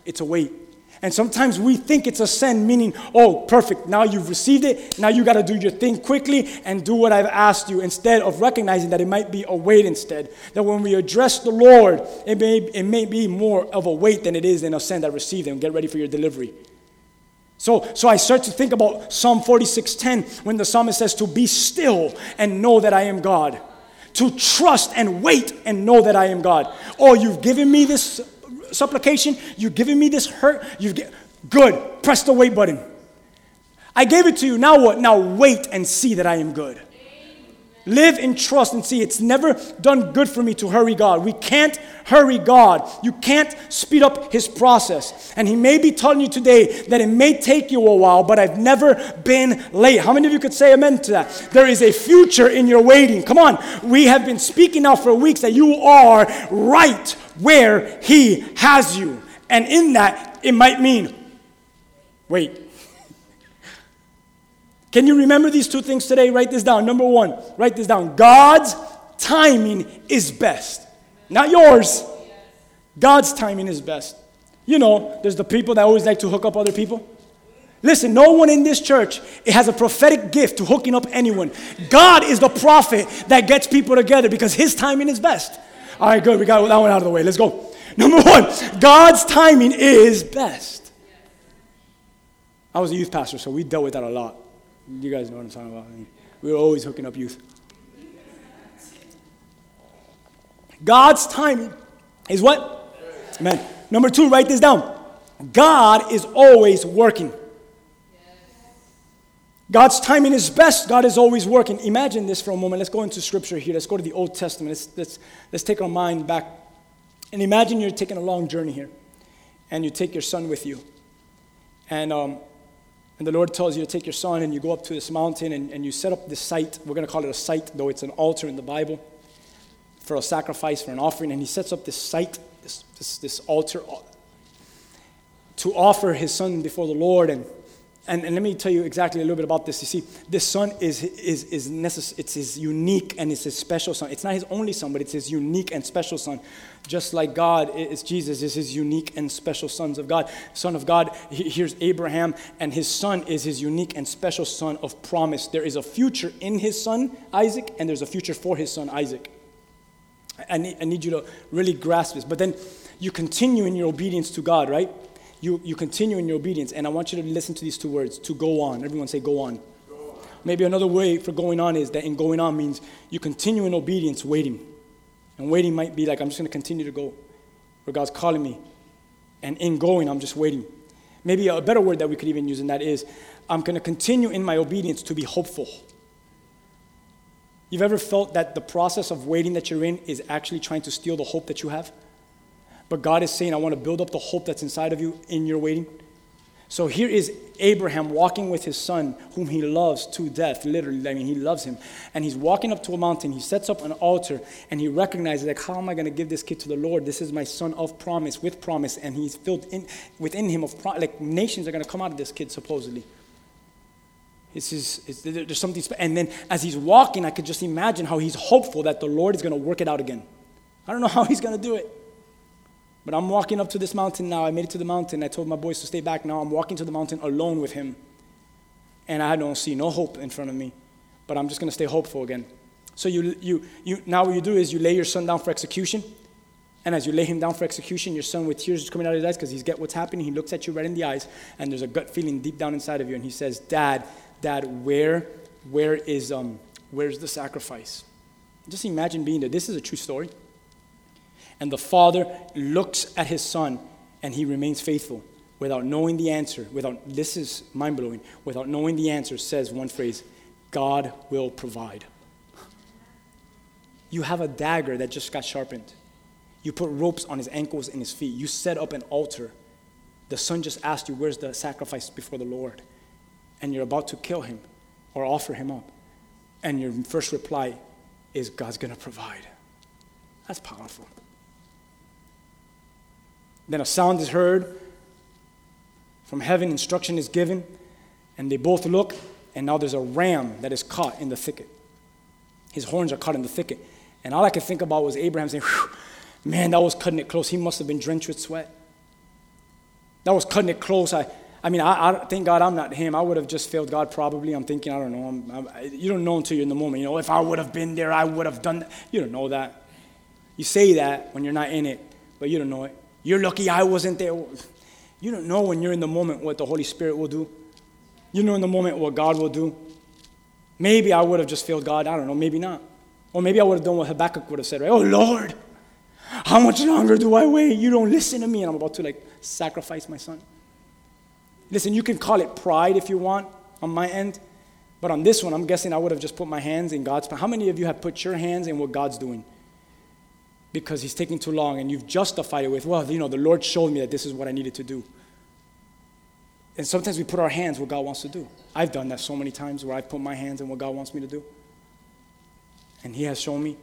It's a wait. And sometimes we think it's a send, meaning, oh, perfect, now you've received it, now you got to do your thing quickly and do what I've asked you, instead of recognizing that it might be a wait instead. That when we address the Lord, it may, it may be more of a wait than it is in a send that received and get ready for your delivery. So, so I start to think about Psalm 46:10 when the psalmist says to be still and know that I am God. To trust and wait and know that I am God. Oh, you've given me this supplication, you've given me this hurt, you've good. Press the wait button. I gave it to you. Now what? Now wait and see that I am good. Live in trust and see it's never done good for me to hurry God. We can't hurry God. You can't speed up His process. And He may be telling you today that it may take you a while, but I've never been late. How many of you could say amen to that? There is a future in your waiting. Come on. We have been speaking now for weeks that you are right where He has you. And in that, it might mean wait. Can you remember these two things today? Write this down. Number one, write this down. God's timing is best, not yours. God's timing is best. You know, there's the people that always like to hook up other people. Listen, no one in this church has a prophetic gift to hooking up anyone. God is the prophet that gets people together because his timing is best. All right, good. We got that one out of the way. Let's go. Number one, God's timing is best. I was a youth pastor, so we dealt with that a lot. You guys know what I'm talking about. we were always hooking up youth. God's timing is what? Amen. Number two, write this down. God is always working. God's timing is best. God is always working. Imagine this for a moment. Let's go into scripture here. Let's go to the Old Testament. Let's, let's, let's take our mind back. And imagine you're taking a long journey here. And you take your son with you. And um, and the Lord tells you to take your son and you go up to this mountain and, and you set up this site. We're going to call it a site, though it's an altar in the Bible for a sacrifice, for an offering. And he sets up this site, this, this, this altar uh, to offer his son before the Lord. And and, and let me tell you exactly a little bit about this. You see, this son is, is, is necess- it's his unique and it's his special son. It's not his only son, but it's his unique and special son. Just like God is Jesus is his unique and special sons of God. Son of God, here's Abraham, and his son is his unique and special son of promise. There is a future in his son, Isaac, and there's a future for his son, Isaac. I need, I need you to really grasp this. But then you continue in your obedience to God, right? You, you continue in your obedience. And I want you to listen to these two words to go on. Everyone say, go on. Maybe another way for going on is that in going on means you continue in obedience, waiting. And waiting might be like, I'm just going to continue to go where God's calling me. And in going, I'm just waiting. Maybe a better word that we could even use in that is, I'm going to continue in my obedience to be hopeful. You've ever felt that the process of waiting that you're in is actually trying to steal the hope that you have? But God is saying, I want to build up the hope that's inside of you in your waiting. So here is Abraham walking with his son, whom he loves to death, literally. I mean, he loves him. And he's walking up to a mountain. He sets up an altar and he recognizes, like, how am I going to give this kid to the Lord? This is my son of promise, with promise. And he's filled in, within him of, like, nations are going to come out of this kid, supposedly. It's his, it's, there's something, spe- and then as he's walking, I could just imagine how he's hopeful that the Lord is going to work it out again. I don't know how he's going to do it. But I'm walking up to this mountain now. I made it to the mountain. I told my boys to stay back. Now I'm walking to the mountain alone with him. And I don't see no hope in front of me. But I'm just going to stay hopeful again. So you, you, you, now what you do is you lay your son down for execution. And as you lay him down for execution, your son with tears is coming out of his eyes because he's get what's happening. He looks at you right in the eyes, and there's a gut feeling deep down inside of you, and he says, "Dad, Dad, where, where is, um, where's the sacrifice?" Just imagine being there. This is a true story. And the father looks at his son and he remains faithful without knowing the answer, without, this is mind blowing, without knowing the answer, says one phrase God will provide. You have a dagger that just got sharpened. You put ropes on his ankles and his feet. You set up an altar. The son just asked you, Where's the sacrifice before the Lord? And you're about to kill him or offer him up. And your first reply is, God's going to provide. That's powerful. Then a sound is heard from heaven, instruction is given, and they both look, and now there's a ram that is caught in the thicket. His horns are caught in the thicket. And all I could think about was Abraham saying, Man, that was cutting it close. He must have been drenched with sweat. That was cutting it close. I, I mean, I, I thank God I'm not him. I would have just failed God probably. I'm thinking, I don't know. I'm, I'm, you don't know until you're in the moment. You know, if I would have been there, I would have done that. You don't know that. You say that when you're not in it, but you don't know it. You're lucky I wasn't there. You don't know when you're in the moment what the Holy Spirit will do. You know in the moment what God will do. Maybe I would have just failed God. I don't know. Maybe not. Or maybe I would have done what Habakkuk would have said, right? Oh, Lord, how much longer do I wait? You don't listen to me. And I'm about to like sacrifice my son. Listen, you can call it pride if you want on my end. But on this one, I'm guessing I would have just put my hands in God's. How many of you have put your hands in what God's doing? Because He's taking too long and you've justified it with, well, you know, the Lord showed me that this is what I needed to do. And sometimes we put our hands where God wants to do. I've done that so many times where I've put my hands in what God wants me to do. And He has shown me.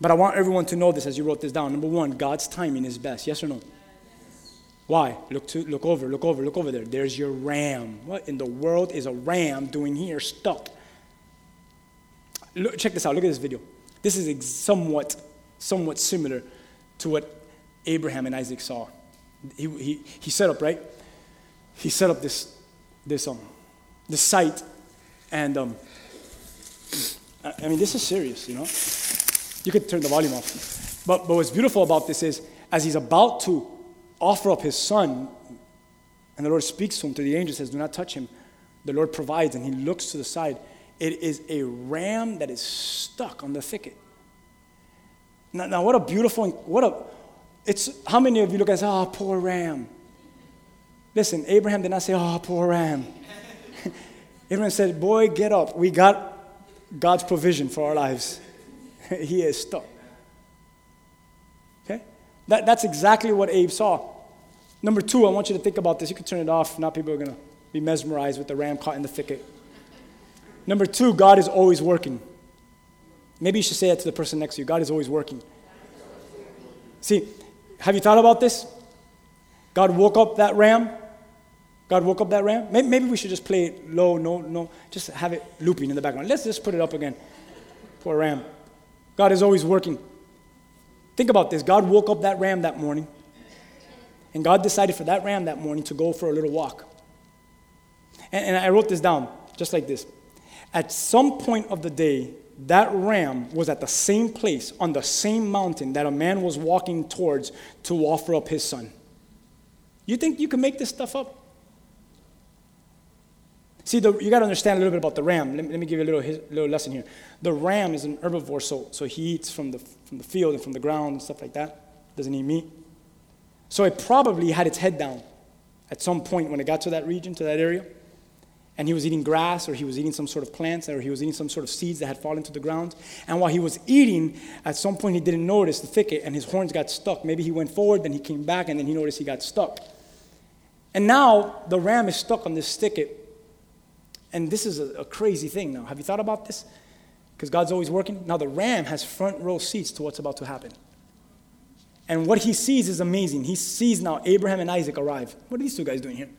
But I want everyone to know this as you wrote this down. Number one, God's timing is best. Yes or no? Why? Look to look over, look over, look over there. There's your ram. What in the world is a ram doing here stuck? Look, check this out. Look at this video. This is somewhat, somewhat similar to what Abraham and Isaac saw. He, he, he set up, right? He set up this, this, um, this site, and um, I I mean, this is serious, you know? You could turn the volume off. But, but what's beautiful about this is, as he's about to offer up his son, and the Lord speaks to him through the angel, says, Do not touch him. The Lord provides, and he looks to the side. It is a ram that is stuck on the thicket. Now, now what a beautiful, what a, it's, how many of you look and say, Oh, poor ram? Listen, Abraham did not say, Oh, poor ram. Abraham said, Boy, get up. We got God's provision for our lives. he is stuck. Okay? That, that's exactly what Abe saw. Number two, I want you to think about this. You can turn it off. Now people are going to be mesmerized with the ram caught in the thicket. Number two, God is always working. Maybe you should say that to the person next to you God is always working. See, have you thought about this? God woke up that ram. God woke up that ram. Maybe, maybe we should just play it low, no, no, just have it looping in the background. Let's just put it up again. Poor ram. God is always working. Think about this. God woke up that ram that morning, and God decided for that ram that morning to go for a little walk. And, and I wrote this down just like this. At some point of the day, that ram was at the same place on the same mountain that a man was walking towards to offer up his son. You think you can make this stuff up? See, the, you got to understand a little bit about the ram. Let me, let me give you a little, his, little lesson here. The ram is an herbivore, so, so he eats from the, from the field and from the ground and stuff like that. Doesn't eat meat. So it probably had its head down at some point when it got to that region, to that area. And he was eating grass, or he was eating some sort of plants, or he was eating some sort of seeds that had fallen to the ground. And while he was eating, at some point he didn't notice the thicket, and his horns got stuck. Maybe he went forward, then he came back, and then he noticed he got stuck. And now the ram is stuck on this thicket and this is a, a crazy thing now. Have you thought about this? Because God's always working. Now, the ram has front row seats to what's about to happen. And what he sees is amazing. He sees now Abraham and Isaac arrive. What are these two guys doing here?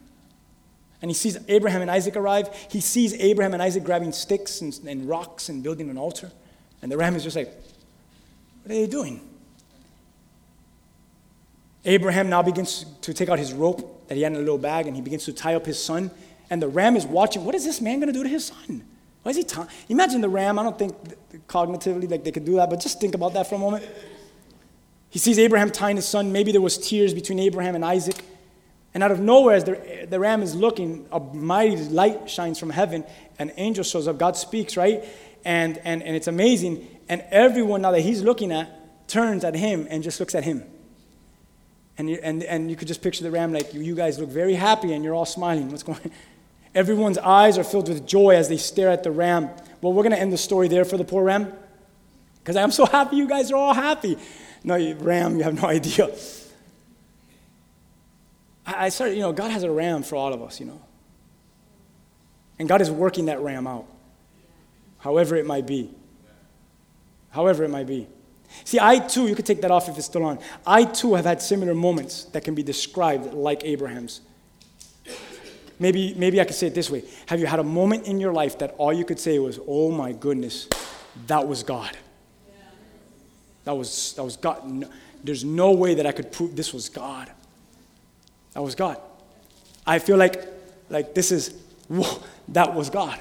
And he sees Abraham and Isaac arrive. He sees Abraham and Isaac grabbing sticks and, and rocks and building an altar. And the ram is just like, What are they doing? Abraham now begins to take out his rope that he had in a little bag and he begins to tie up his son and the ram is watching. What is this man going to do to his son? Why is he tying? Imagine the ram. I don't think cognitively like they could do that, but just think about that for a moment. He sees Abraham tying his son. Maybe there was tears between Abraham and Isaac. And out of nowhere, as the, the ram is looking, a mighty light shines from heaven. An angel shows up. God speaks, right? And, and, and it's amazing. And everyone now that he's looking at turns at him and just looks at him. And you, and, and you could just picture the ram like, you guys look very happy and you're all smiling. What's going on? Everyone's eyes are filled with joy as they stare at the ram. Well, we're going to end the story there for the poor ram because I'm so happy you guys are all happy. No, you, ram, you have no idea. I, started, you know, God has a ram for all of us, you know. And God is working that ram out, however it might be. However it might be. See, I too, you could take that off if it's still on. I too have had similar moments that can be described like Abraham's. Maybe, maybe I could say it this way Have you had a moment in your life that all you could say was, Oh my goodness, that was God? That was, that was God. No, there's no way that I could prove this was God. That was God. I feel like, like this is, whoa, that was God.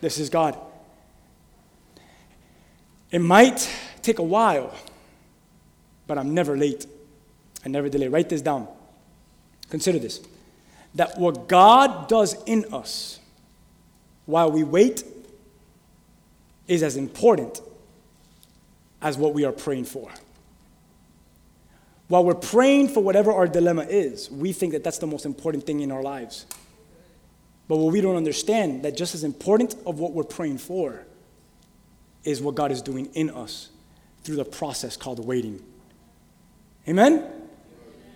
This is God. It might take a while, but I'm never late. I never delay. Write this down. Consider this that what God does in us while we wait is as important as what we are praying for. While we're praying for whatever our dilemma is, we think that that's the most important thing in our lives. But what we don't understand that just as important of what we're praying for is what God is doing in us through the process called waiting. Amen?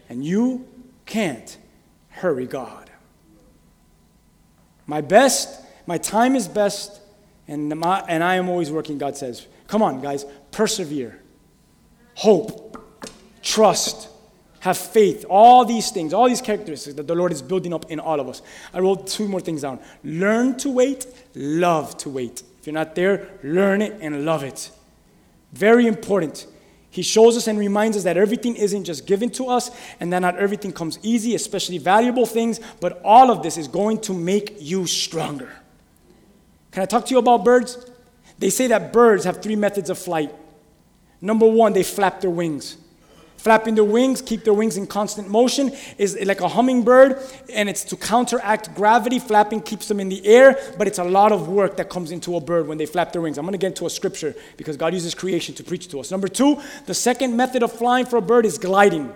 And you can't hurry God. My best, my time is best, and, my, and I am always working, God says. Come on, guys, persevere, hope, trust, have faith, all these things, all these characteristics that the Lord is building up in all of us. I wrote two more things down learn to wait, love to wait. If you're not there, learn it and love it. Very important. He shows us and reminds us that everything isn't just given to us and that not everything comes easy, especially valuable things, but all of this is going to make you stronger. Can I talk to you about birds? They say that birds have three methods of flight. Number one, they flap their wings. Flapping their wings, keep their wings in constant motion, is like a hummingbird, and it's to counteract gravity. Flapping keeps them in the air, but it's a lot of work that comes into a bird when they flap their wings. I'm to get into a scripture because God uses creation to preach to us. Number two, the second method of flying for a bird is gliding.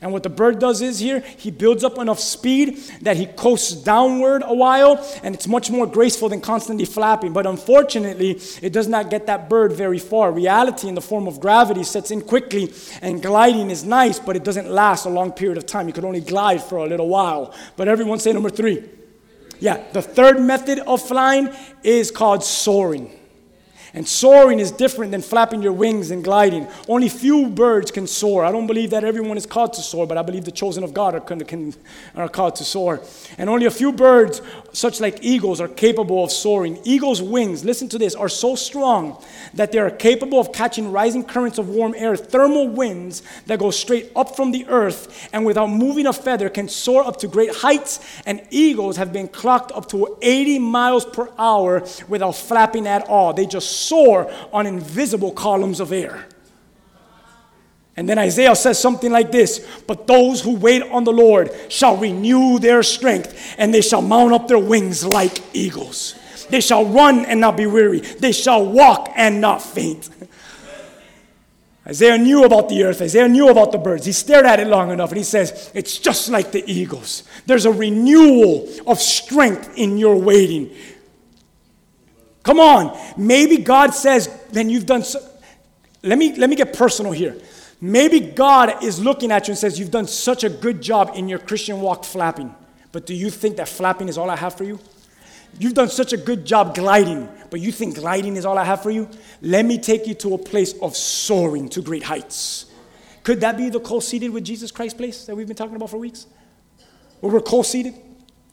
And what the bird does is here, he builds up enough speed that he coasts downward a while, and it's much more graceful than constantly flapping. But unfortunately, it does not get that bird very far. Reality in the form of gravity sets in quickly, and gliding is nice, but it doesn't last a long period of time. You could only glide for a little while. But everyone say number three. Yeah, the third method of flying is called soaring. And soaring is different than flapping your wings and gliding. Only few birds can soar. I don't believe that everyone is called to soar, but I believe the chosen of God are, can, are called to soar. And only a few birds, such like eagles, are capable of soaring. Eagles' wings, listen to this, are so strong that they are capable of catching rising currents of warm air, thermal winds that go straight up from the earth and without moving a feather can soar up to great heights. And eagles have been clocked up to 80 miles per hour without flapping at all. They just soar on invisible columns of air. And then Isaiah says something like this But those who wait on the Lord shall renew their strength, and they shall mount up their wings like eagles. They shall run and not be weary, they shall walk and not faint. Isaiah knew about the earth. Isaiah knew about the birds. He stared at it long enough and he says, It's just like the eagles. There's a renewal of strength in your waiting. Come on. Maybe God says, Then you've done so. Let me, let me get personal here. Maybe God is looking at you and says, You've done such a good job in your Christian walk flapping. But do you think that flapping is all I have for you? You've done such a good job gliding, but you think gliding is all I have for you? Let me take you to a place of soaring to great heights. Could that be the co seated with Jesus Christ place that we've been talking about for weeks? Where we're co seated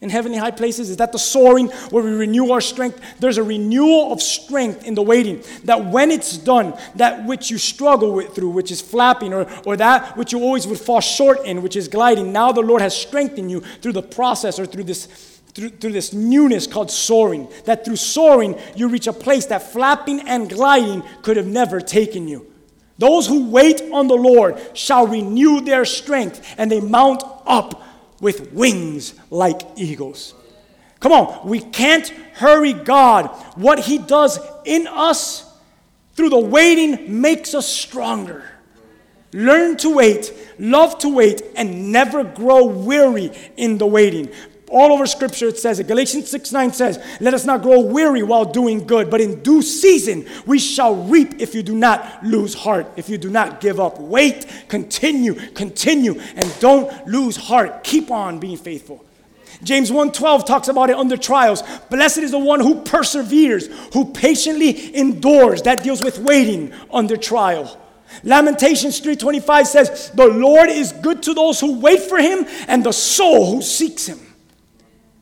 in heavenly high places? Is that the soaring where we renew our strength? There's a renewal of strength in the waiting. That when it's done, that which you struggle with through, which is flapping, or, or that which you always would fall short in, which is gliding, now the Lord has strengthened you through the process or through this through, through this newness called soaring. That through soaring, you reach a place that flapping and gliding could have never taken you. Those who wait on the Lord shall renew their strength, and they mount up with wings like eagles. Come on, we can't hurry God. What He does in us through the waiting makes us stronger. Learn to wait, love to wait, and never grow weary in the waiting. All over scripture it says it. Galatians 6 9 says, Let us not grow weary while doing good, but in due season we shall reap if you do not lose heart, if you do not give up. Wait, continue, continue, and don't lose heart. Keep on being faithful. James 1:12 talks about it under trials. Blessed is the one who perseveres, who patiently endures. That deals with waiting under trial. Lamentations 3:25 says, "The Lord is good to those who wait for him and the soul who seeks him."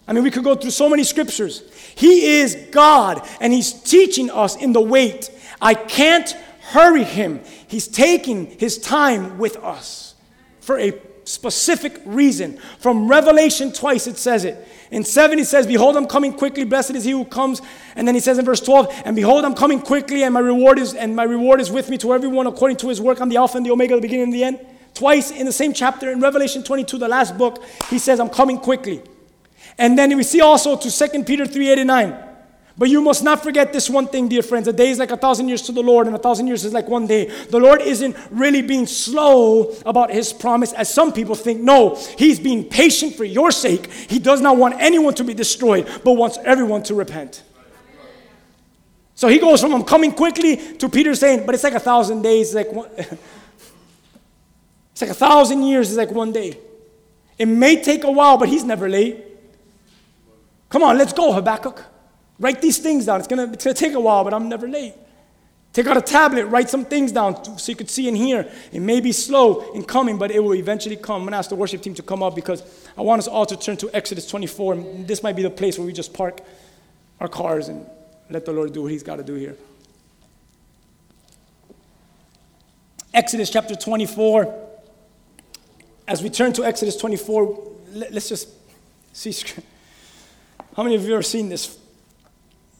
I mean, we could go through so many scriptures. He is God, and He's teaching us in the wait. I can't hurry Him. He's taking His time with us for a specific reason. From Revelation, twice it says it. In 7, he says, Behold, I'm coming quickly, blessed is he who comes. And then he says in verse 12, And behold, I'm coming quickly, and my reward is and my reward is with me to everyone according to his work. I'm the Alpha and the Omega, the beginning and the end. Twice in the same chapter, in Revelation 22, the last book, he says, I'm coming quickly. And then we see also to 2 Peter 3:89. But you must not forget this one thing, dear friends. A day is like a thousand years to the Lord, and a thousand years is like one day. The Lord isn't really being slow about his promise, as some people think. No, he's being patient for your sake. He does not want anyone to be destroyed, but wants everyone to repent. So he goes from I'm coming quickly to Peter saying, but it's like a thousand days, like one, it's like a thousand years is like one day. It may take a while, but he's never late. Come on, let's go, Habakkuk. Write these things down. It's it's gonna take a while, but I'm never late. Take out a tablet, write some things down so you could see and hear. It may be slow in coming, but it will eventually come. I'm gonna ask the worship team to come up because I want us all to turn to Exodus 24. This might be the place where we just park our cars and let the Lord do what He's got to do here. Exodus chapter 24. As we turn to Exodus 24, let's just see. How many of you have ever seen this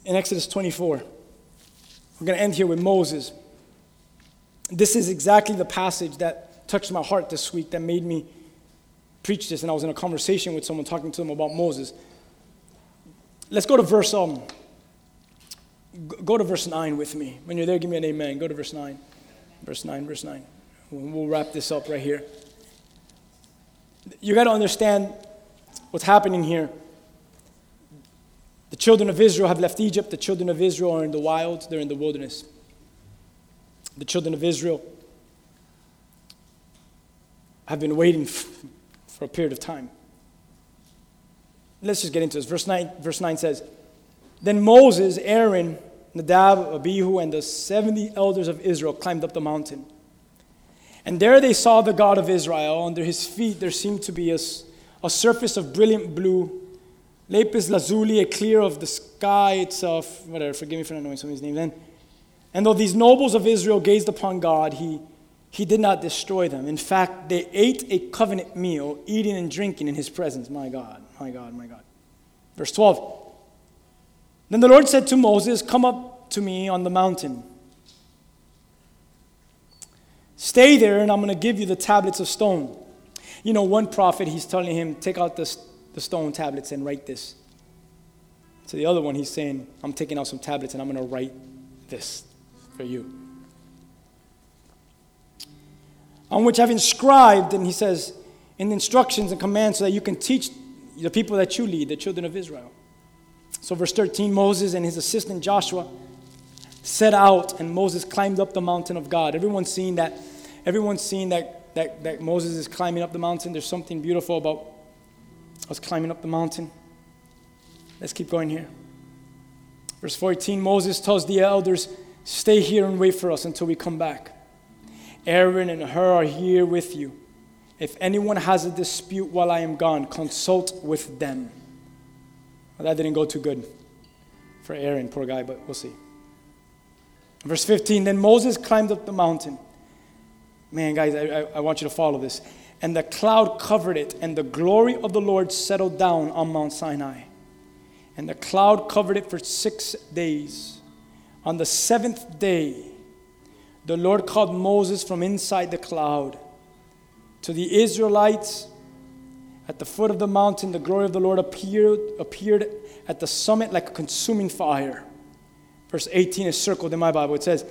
in Exodus 24? We're going to end here with Moses. This is exactly the passage that touched my heart this week that made me preach this. And I was in a conversation with someone talking to them about Moses. Let's go to verse um, go to verse 9 with me. When you're there, give me an amen. Go to verse 9. Verse 9, verse 9. We'll wrap this up right here. You got to understand what's happening here. The children of Israel have left Egypt. The children of Israel are in the wild, they're in the wilderness. The children of Israel have been waiting for a period of time. Let's just get into this. Verse 9, verse 9 says, Then Moses, Aaron, Nadab, Abihu, and the 70 elders of Israel climbed up the mountain. And there they saw the God of Israel. Under his feet there seemed to be a, a surface of brilliant blue Lapis lazuli, a clear of the sky itself. Whatever, forgive me for not knowing some of then. And though these nobles of Israel gazed upon God, he, he did not destroy them. In fact, they ate a covenant meal, eating and drinking in his presence. My God, my God, my God. Verse 12. Then the Lord said to Moses, Come up to me on the mountain. Stay there, and I'm going to give you the tablets of stone. You know, one prophet, he's telling him, Take out the, the stone tablets and write this. To the other one, he's saying, I'm taking out some tablets and I'm going to write this for you. On which I've inscribed, and he says, in instructions and commands so that you can teach the people that you lead, the children of Israel. So, verse 13 Moses and his assistant Joshua set out, and Moses climbed up the mountain of God. Everyone's seen that. Everyone's seen that, that, that Moses is climbing up the mountain. There's something beautiful about us climbing up the mountain. Let's keep going here. Verse 14 Moses tells the elders, Stay here and wait for us until we come back. Aaron and Hur are here with you. If anyone has a dispute while I am gone, consult with them. Well, that didn't go too good for Aaron, poor guy, but we'll see. Verse 15 Then Moses climbed up the mountain. Man, guys, I, I want you to follow this. And the cloud covered it, and the glory of the Lord settled down on Mount Sinai. And the cloud covered it for six days. On the seventh day, the Lord called Moses from inside the cloud. To the Israelites, at the foot of the mountain, the glory of the Lord appeared, appeared at the summit like a consuming fire. Verse 18 is circled in my Bible. It says,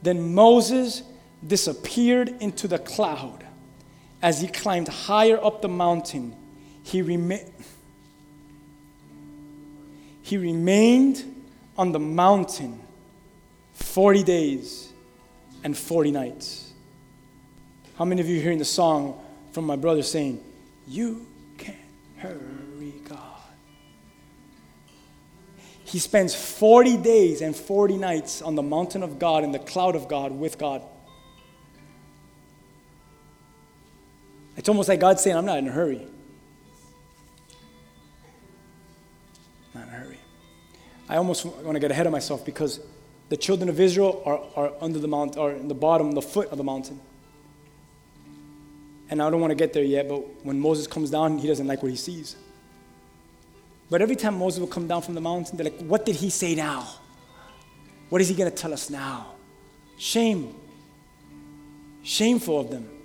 Then Moses disappeared into the cloud. As he climbed higher up the mountain, he, rema- he remained on the mountain 40 days and 40 nights. How many of you hearing the song from my brother saying, You can't hurry God? He spends 40 days and 40 nights on the mountain of God in the cloud of God with God. It's almost like God saying, I'm not in a hurry. Not in a hurry. I almost want to get ahead of myself because the children of Israel are, are under the mount, are in the bottom, the foot of the mountain. And I don't want to get there yet, but when Moses comes down, he doesn't like what he sees. But every time Moses will come down from the mountain, they're like, What did he say now? What is he going to tell us now? Shame. Shameful of them.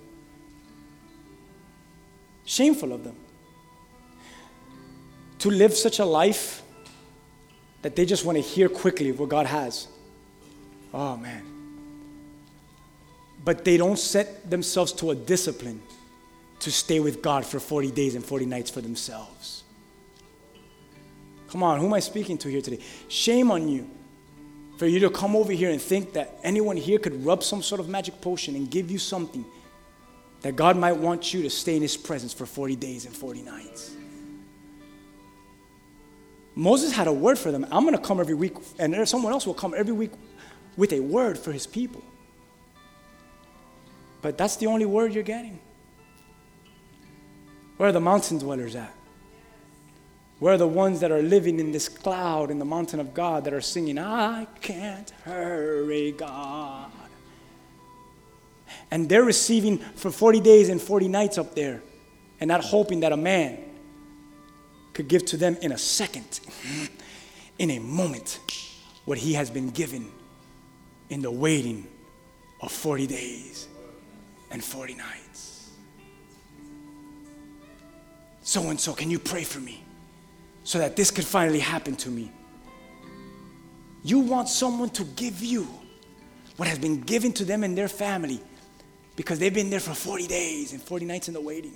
Shameful of them. To live such a life that they just want to hear quickly what God has. Oh, man. But they don't set themselves to a discipline to stay with God for 40 days and 40 nights for themselves. Come on, who am I speaking to here today? Shame on you for you to come over here and think that anyone here could rub some sort of magic potion and give you something that God might want you to stay in His presence for 40 days and 40 nights. Moses had a word for them. I'm going to come every week, and someone else will come every week with a word for his people. But that's the only word you're getting. Where are the mountain dwellers at? Where are the ones that are living in this cloud in the mountain of God that are singing, I can't hurry, God? And they're receiving for 40 days and 40 nights up there and not hoping that a man could give to them in a second, in a moment, what he has been given in the waiting of 40 days and 40 nights. So and so, can you pray for me so that this could finally happen to me? You want someone to give you what has been given to them and their family because they've been there for 40 days and 40 nights in the waiting.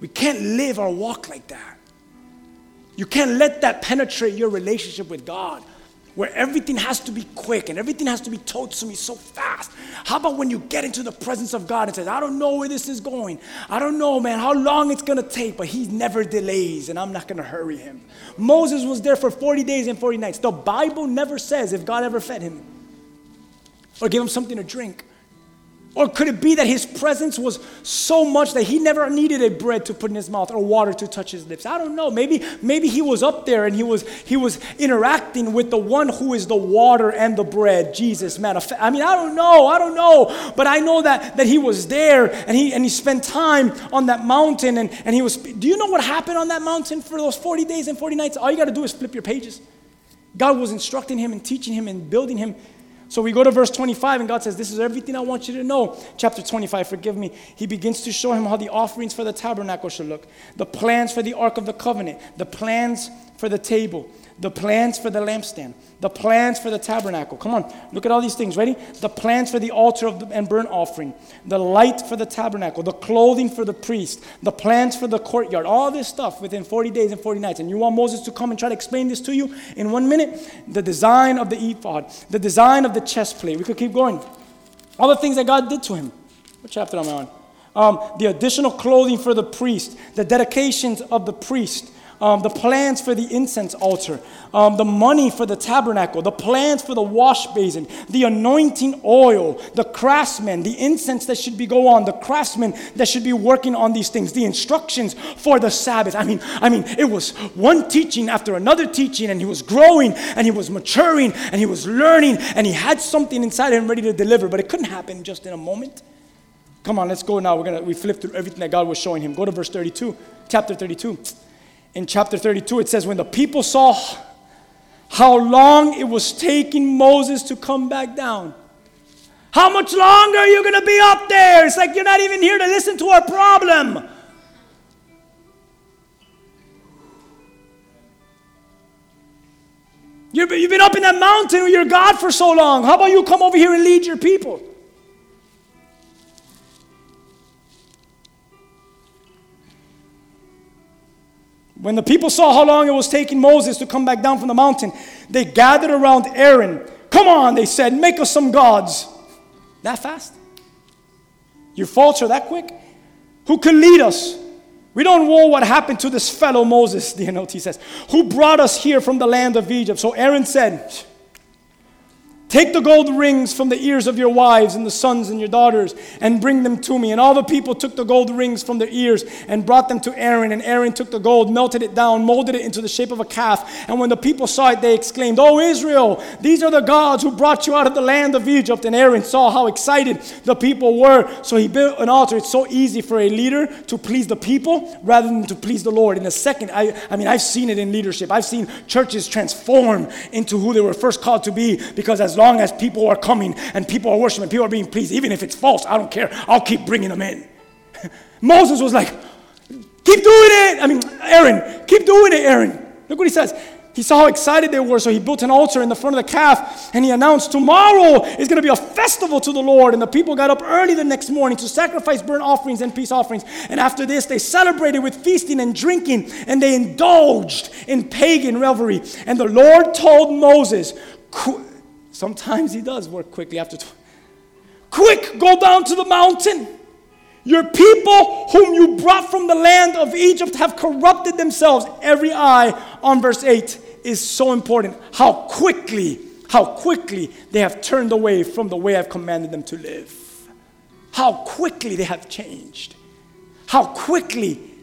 We can't live our walk like that. You can't let that penetrate your relationship with God where everything has to be quick and everything has to be told to me so fast. How about when you get into the presence of God and says, I don't know where this is going. I don't know, man, how long it's to take, but he never delays and I'm not to hurry him. Moses was there for 40 days and 40 nights. The Bible never says if God ever fed him or gave him something to drink. Or could it be that his presence was so much that he never needed a bread to put in his mouth or water to touch his lips? I don't know. Maybe, maybe he was up there and he was, he was interacting with the one who is the water and the bread, Jesus, man. I mean, I don't know. I don't know. But I know that, that he was there and he, and he spent time on that mountain and, and he was. Do you know what happened on that mountain for those 40 days and 40 nights? All you got to do is flip your pages. God was instructing him and teaching him and building him. So we go to verse 25, and God says, This is everything I want you to know. Chapter 25, forgive me. He begins to show him how the offerings for the tabernacle should look, the plans for the Ark of the Covenant, the plans for the table, the plans for the lampstand, the plans for the tabernacle. Come on, look at all these things. Ready? The plans for the altar of the, and burnt offering, the light for the tabernacle, the clothing for the priest, the plans for the courtyard. All this stuff within 40 days and 40 nights. And you want Moses to come and try to explain this to you in one minute? The design of the ephod, the design of the chest plate. We could keep going. All the things that God did to him. What chapter am I on? Um, the additional clothing for the priest, the dedications of the priest, um, the plans for the incense altar, um, the money for the tabernacle, the plans for the wash basin, the anointing oil, the craftsmen, the incense that should be go on, the craftsmen that should be working on these things, the instructions for the Sabbath. I mean, I mean, it was one teaching after another teaching, and he was growing and he was maturing and he was learning and he had something inside him ready to deliver, but it couldn't happen just in a moment. Come on, let's go now. We're gonna we flip through everything that God was showing him. Go to verse 32, chapter 32 in chapter 32, it says, When the people saw how long it was taking Moses to come back down, how much longer are you going to be up there? It's like you're not even here to listen to our problem. You've been, up in that mountain with your God for so long. How about you come over here and lead your people? When the people saw how long it was taking Moses to come back down from the mountain, they gathered around Aaron. Come on, they said, make us some gods. That fast? Your faults are that quick? Who could lead us? We don't know what happened to this fellow Moses, the NLT says, who brought us here from the land of Egypt. So Aaron said, Take the gold rings from the ears of your wives and the sons and your daughters and bring them to me. And all the people took the gold rings from their ears and brought them to Aaron. And Aaron took the gold, melted it down, molded it into the shape of a calf. And when the people saw it, they exclaimed, Oh, Israel, these are the gods who brought you out of the land of Egypt. And Aaron saw how excited the people were. So he built an altar. It's so easy for a leader to please the people rather than to please the Lord. In a second, I, I mean, I've seen it in leadership. I've seen churches transform into who they were first called to be because as long as people are coming and people are worshiping, people are being pleased, even if it's false, I don't care. I'll keep bringing them in. Moses was like, keep doing it. I mean, Aaron, keep doing it, Aaron. Look what he says. He saw how excited they were, so he built an altar in the front of the calf and he announced, Tomorrow is going to be a festival to the Lord. And the people got up early the next morning to sacrifice burnt offerings and peace offerings. And after this, they celebrated with feasting and drinking and they indulged in pagan revelry. And the Lord told Moses, Sometimes he does work quickly after. Tw- Quick, go down to the mountain. Your people, whom you brought from the land of Egypt, have corrupted themselves. Every eye on verse 8 is so important. How quickly, how quickly they have turned away from the way I've commanded them to live. How quickly they have changed. How quickly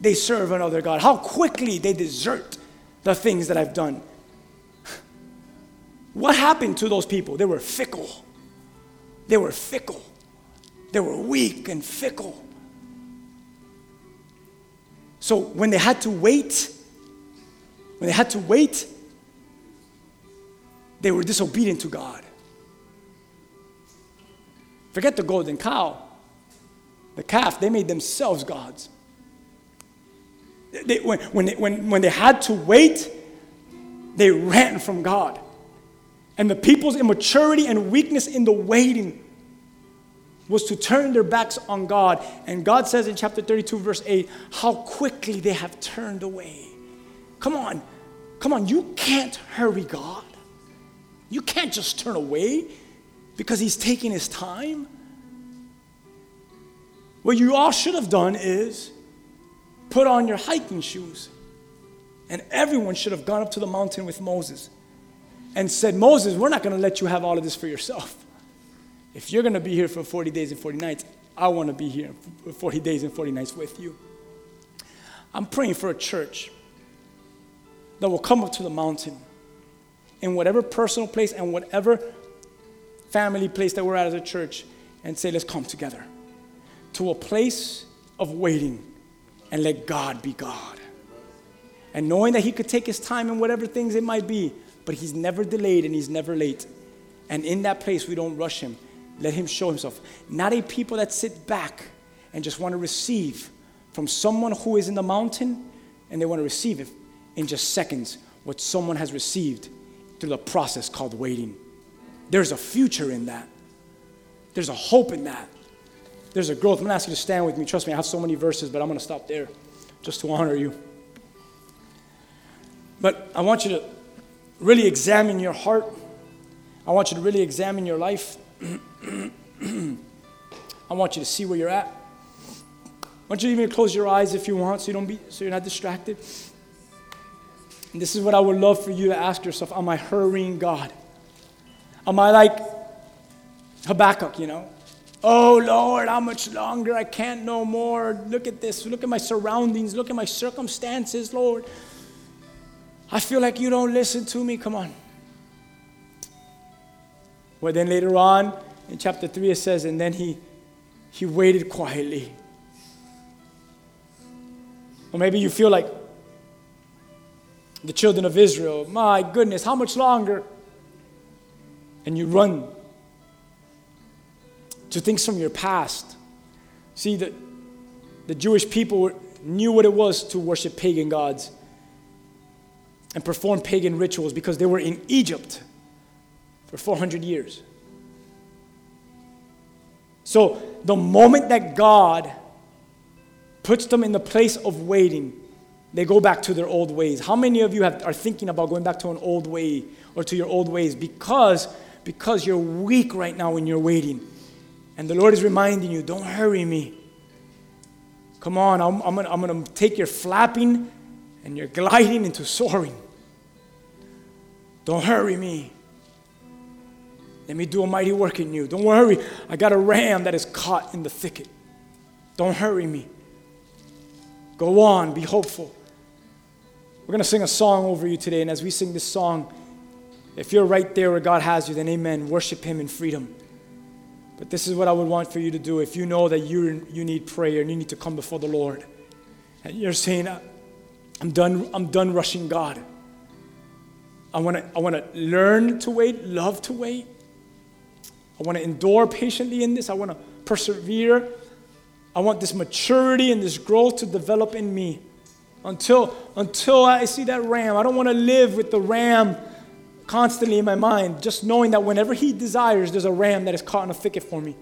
they serve another God. How quickly they desert the things that I've done. What happened to those people? They were fickle. They were fickle. They were weak and fickle. So when they had to wait, when they had to wait, they were disobedient to God. Forget the golden cow, the calf, they made themselves gods. They, when, when, they, when, when they had to wait, they ran from God. And the people's immaturity and weakness in the waiting was to turn their backs on God. And God says in chapter 32, verse 8, how quickly they have turned away. Come on, come on, you can't hurry God. You can't just turn away because He's taking His time. What you all should have done is put on your hiking shoes. And everyone should have gone up to the mountain with Moses and said, Moses, we're not going to let you have all of this for yourself. If you're going to be here for 40 days and 40 nights, I want to be here for 40 days and 40 nights with you. I'm praying for a church that will come up to the mountain in whatever personal place and whatever family place that we're at as a church and say, let's come together to a place of waiting and let God be God. And knowing that He could take His time in whatever things it might be, but He's never delayed and He's never late. And in that place, we don't rush Him. Let Him show Himself. Not a people that sit back and just want to receive from someone who is in the mountain and they want to receive it in just seconds what someone has received through the process called waiting. There's a future in that. There's a hope in that. There's a growth. I'm going to ask you to stand with me. Trust me, I have so many verses, but I'm going to stop there just to honor you. But I want you to really examine your heart. I want you to really examine your life. I want you to see where you're at. I want you to even close your eyes if you want so you don't be so you're not distracted. And this is what I would love for you to ask yourself Am I hurrying God? Am I like Habakkuk, you know? Oh Lord, how much longer? I can't no more. Look at this. Look at my surroundings. Look at my circumstances, Lord. I feel like you don't listen to me. Come on. Well, then later on in chapter 3, it says, and then he, he waited quietly. Or maybe you feel like the children of Israel, my goodness, how much longer? And you run to things from your past. See, the, the Jewish people knew what it was to worship pagan gods and perform pagan rituals because they were in Egypt for 400 years. So, the moment that God puts them in the place of waiting, they go back to their old ways. How many of you have, are thinking about going back to an old way or to your old ways because, because you're weak right now when you're waiting? And the Lord is reminding you, don't hurry me. Come on, I'm, I'm going I'm to take your flapping and you're gliding into soaring. Don't hurry me. Let me do a mighty work in you. Don't worry, I got a ram that is caught in the thicket. Don't hurry me. Go on, be hopeful. We're going to sing a song over you today, and as we sing this song, if you're right there where God has you, then amen. Worship Him in freedom. But this is what I would want for you to do. If you know that you you need prayer and you need to come before the Lord, and you're saying, I'm done, I'm done rushing God. I want to I want to learn to wait, love to wait. I want to endure patiently in this. I want to persevere. I want this maturity and this growth to develop in me until, until I see that ram. I don't want to live with the ram constantly in my mind, just knowing that whenever he desires, there's a ram that is caught in a thicket for me.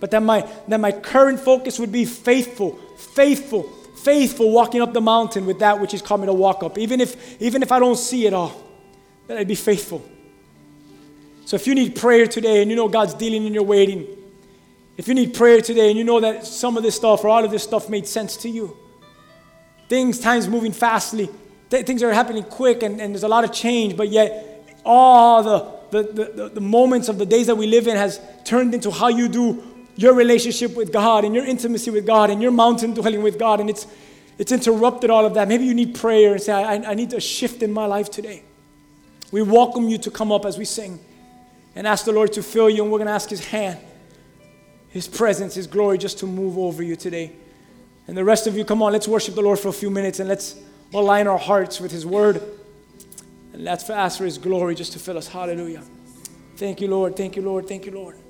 But that my, that my current focus would be faithful, faithful, faithful walking up the mountain with that which he's called me to walk up. Even if, even if I don't see it all, that I'd be faithful. So if you need prayer today and you know God's dealing in your waiting, if you need prayer today and you know that some of this stuff or all of this stuff made sense to you, things, times moving fastly, th- things are happening quick and, and there's a lot of change, but yet all the, the, the, the moments of the days that we live in has turned into how you do your relationship with God and your intimacy with God and your mountain dwelling with God. And it's, it's interrupted all of that. Maybe you need prayer and say, I, I need a shift in my life today. We welcome you to come up as we sing and ask the Lord to fill you. And we're going to ask His hand, His presence, His glory just to move over you today. And the rest of you, come on, let's worship the Lord for a few minutes and let's align our hearts with His word. And let's ask for His glory just to fill us. Hallelujah. Thank you, Lord. Thank you, Lord. Thank you, Lord.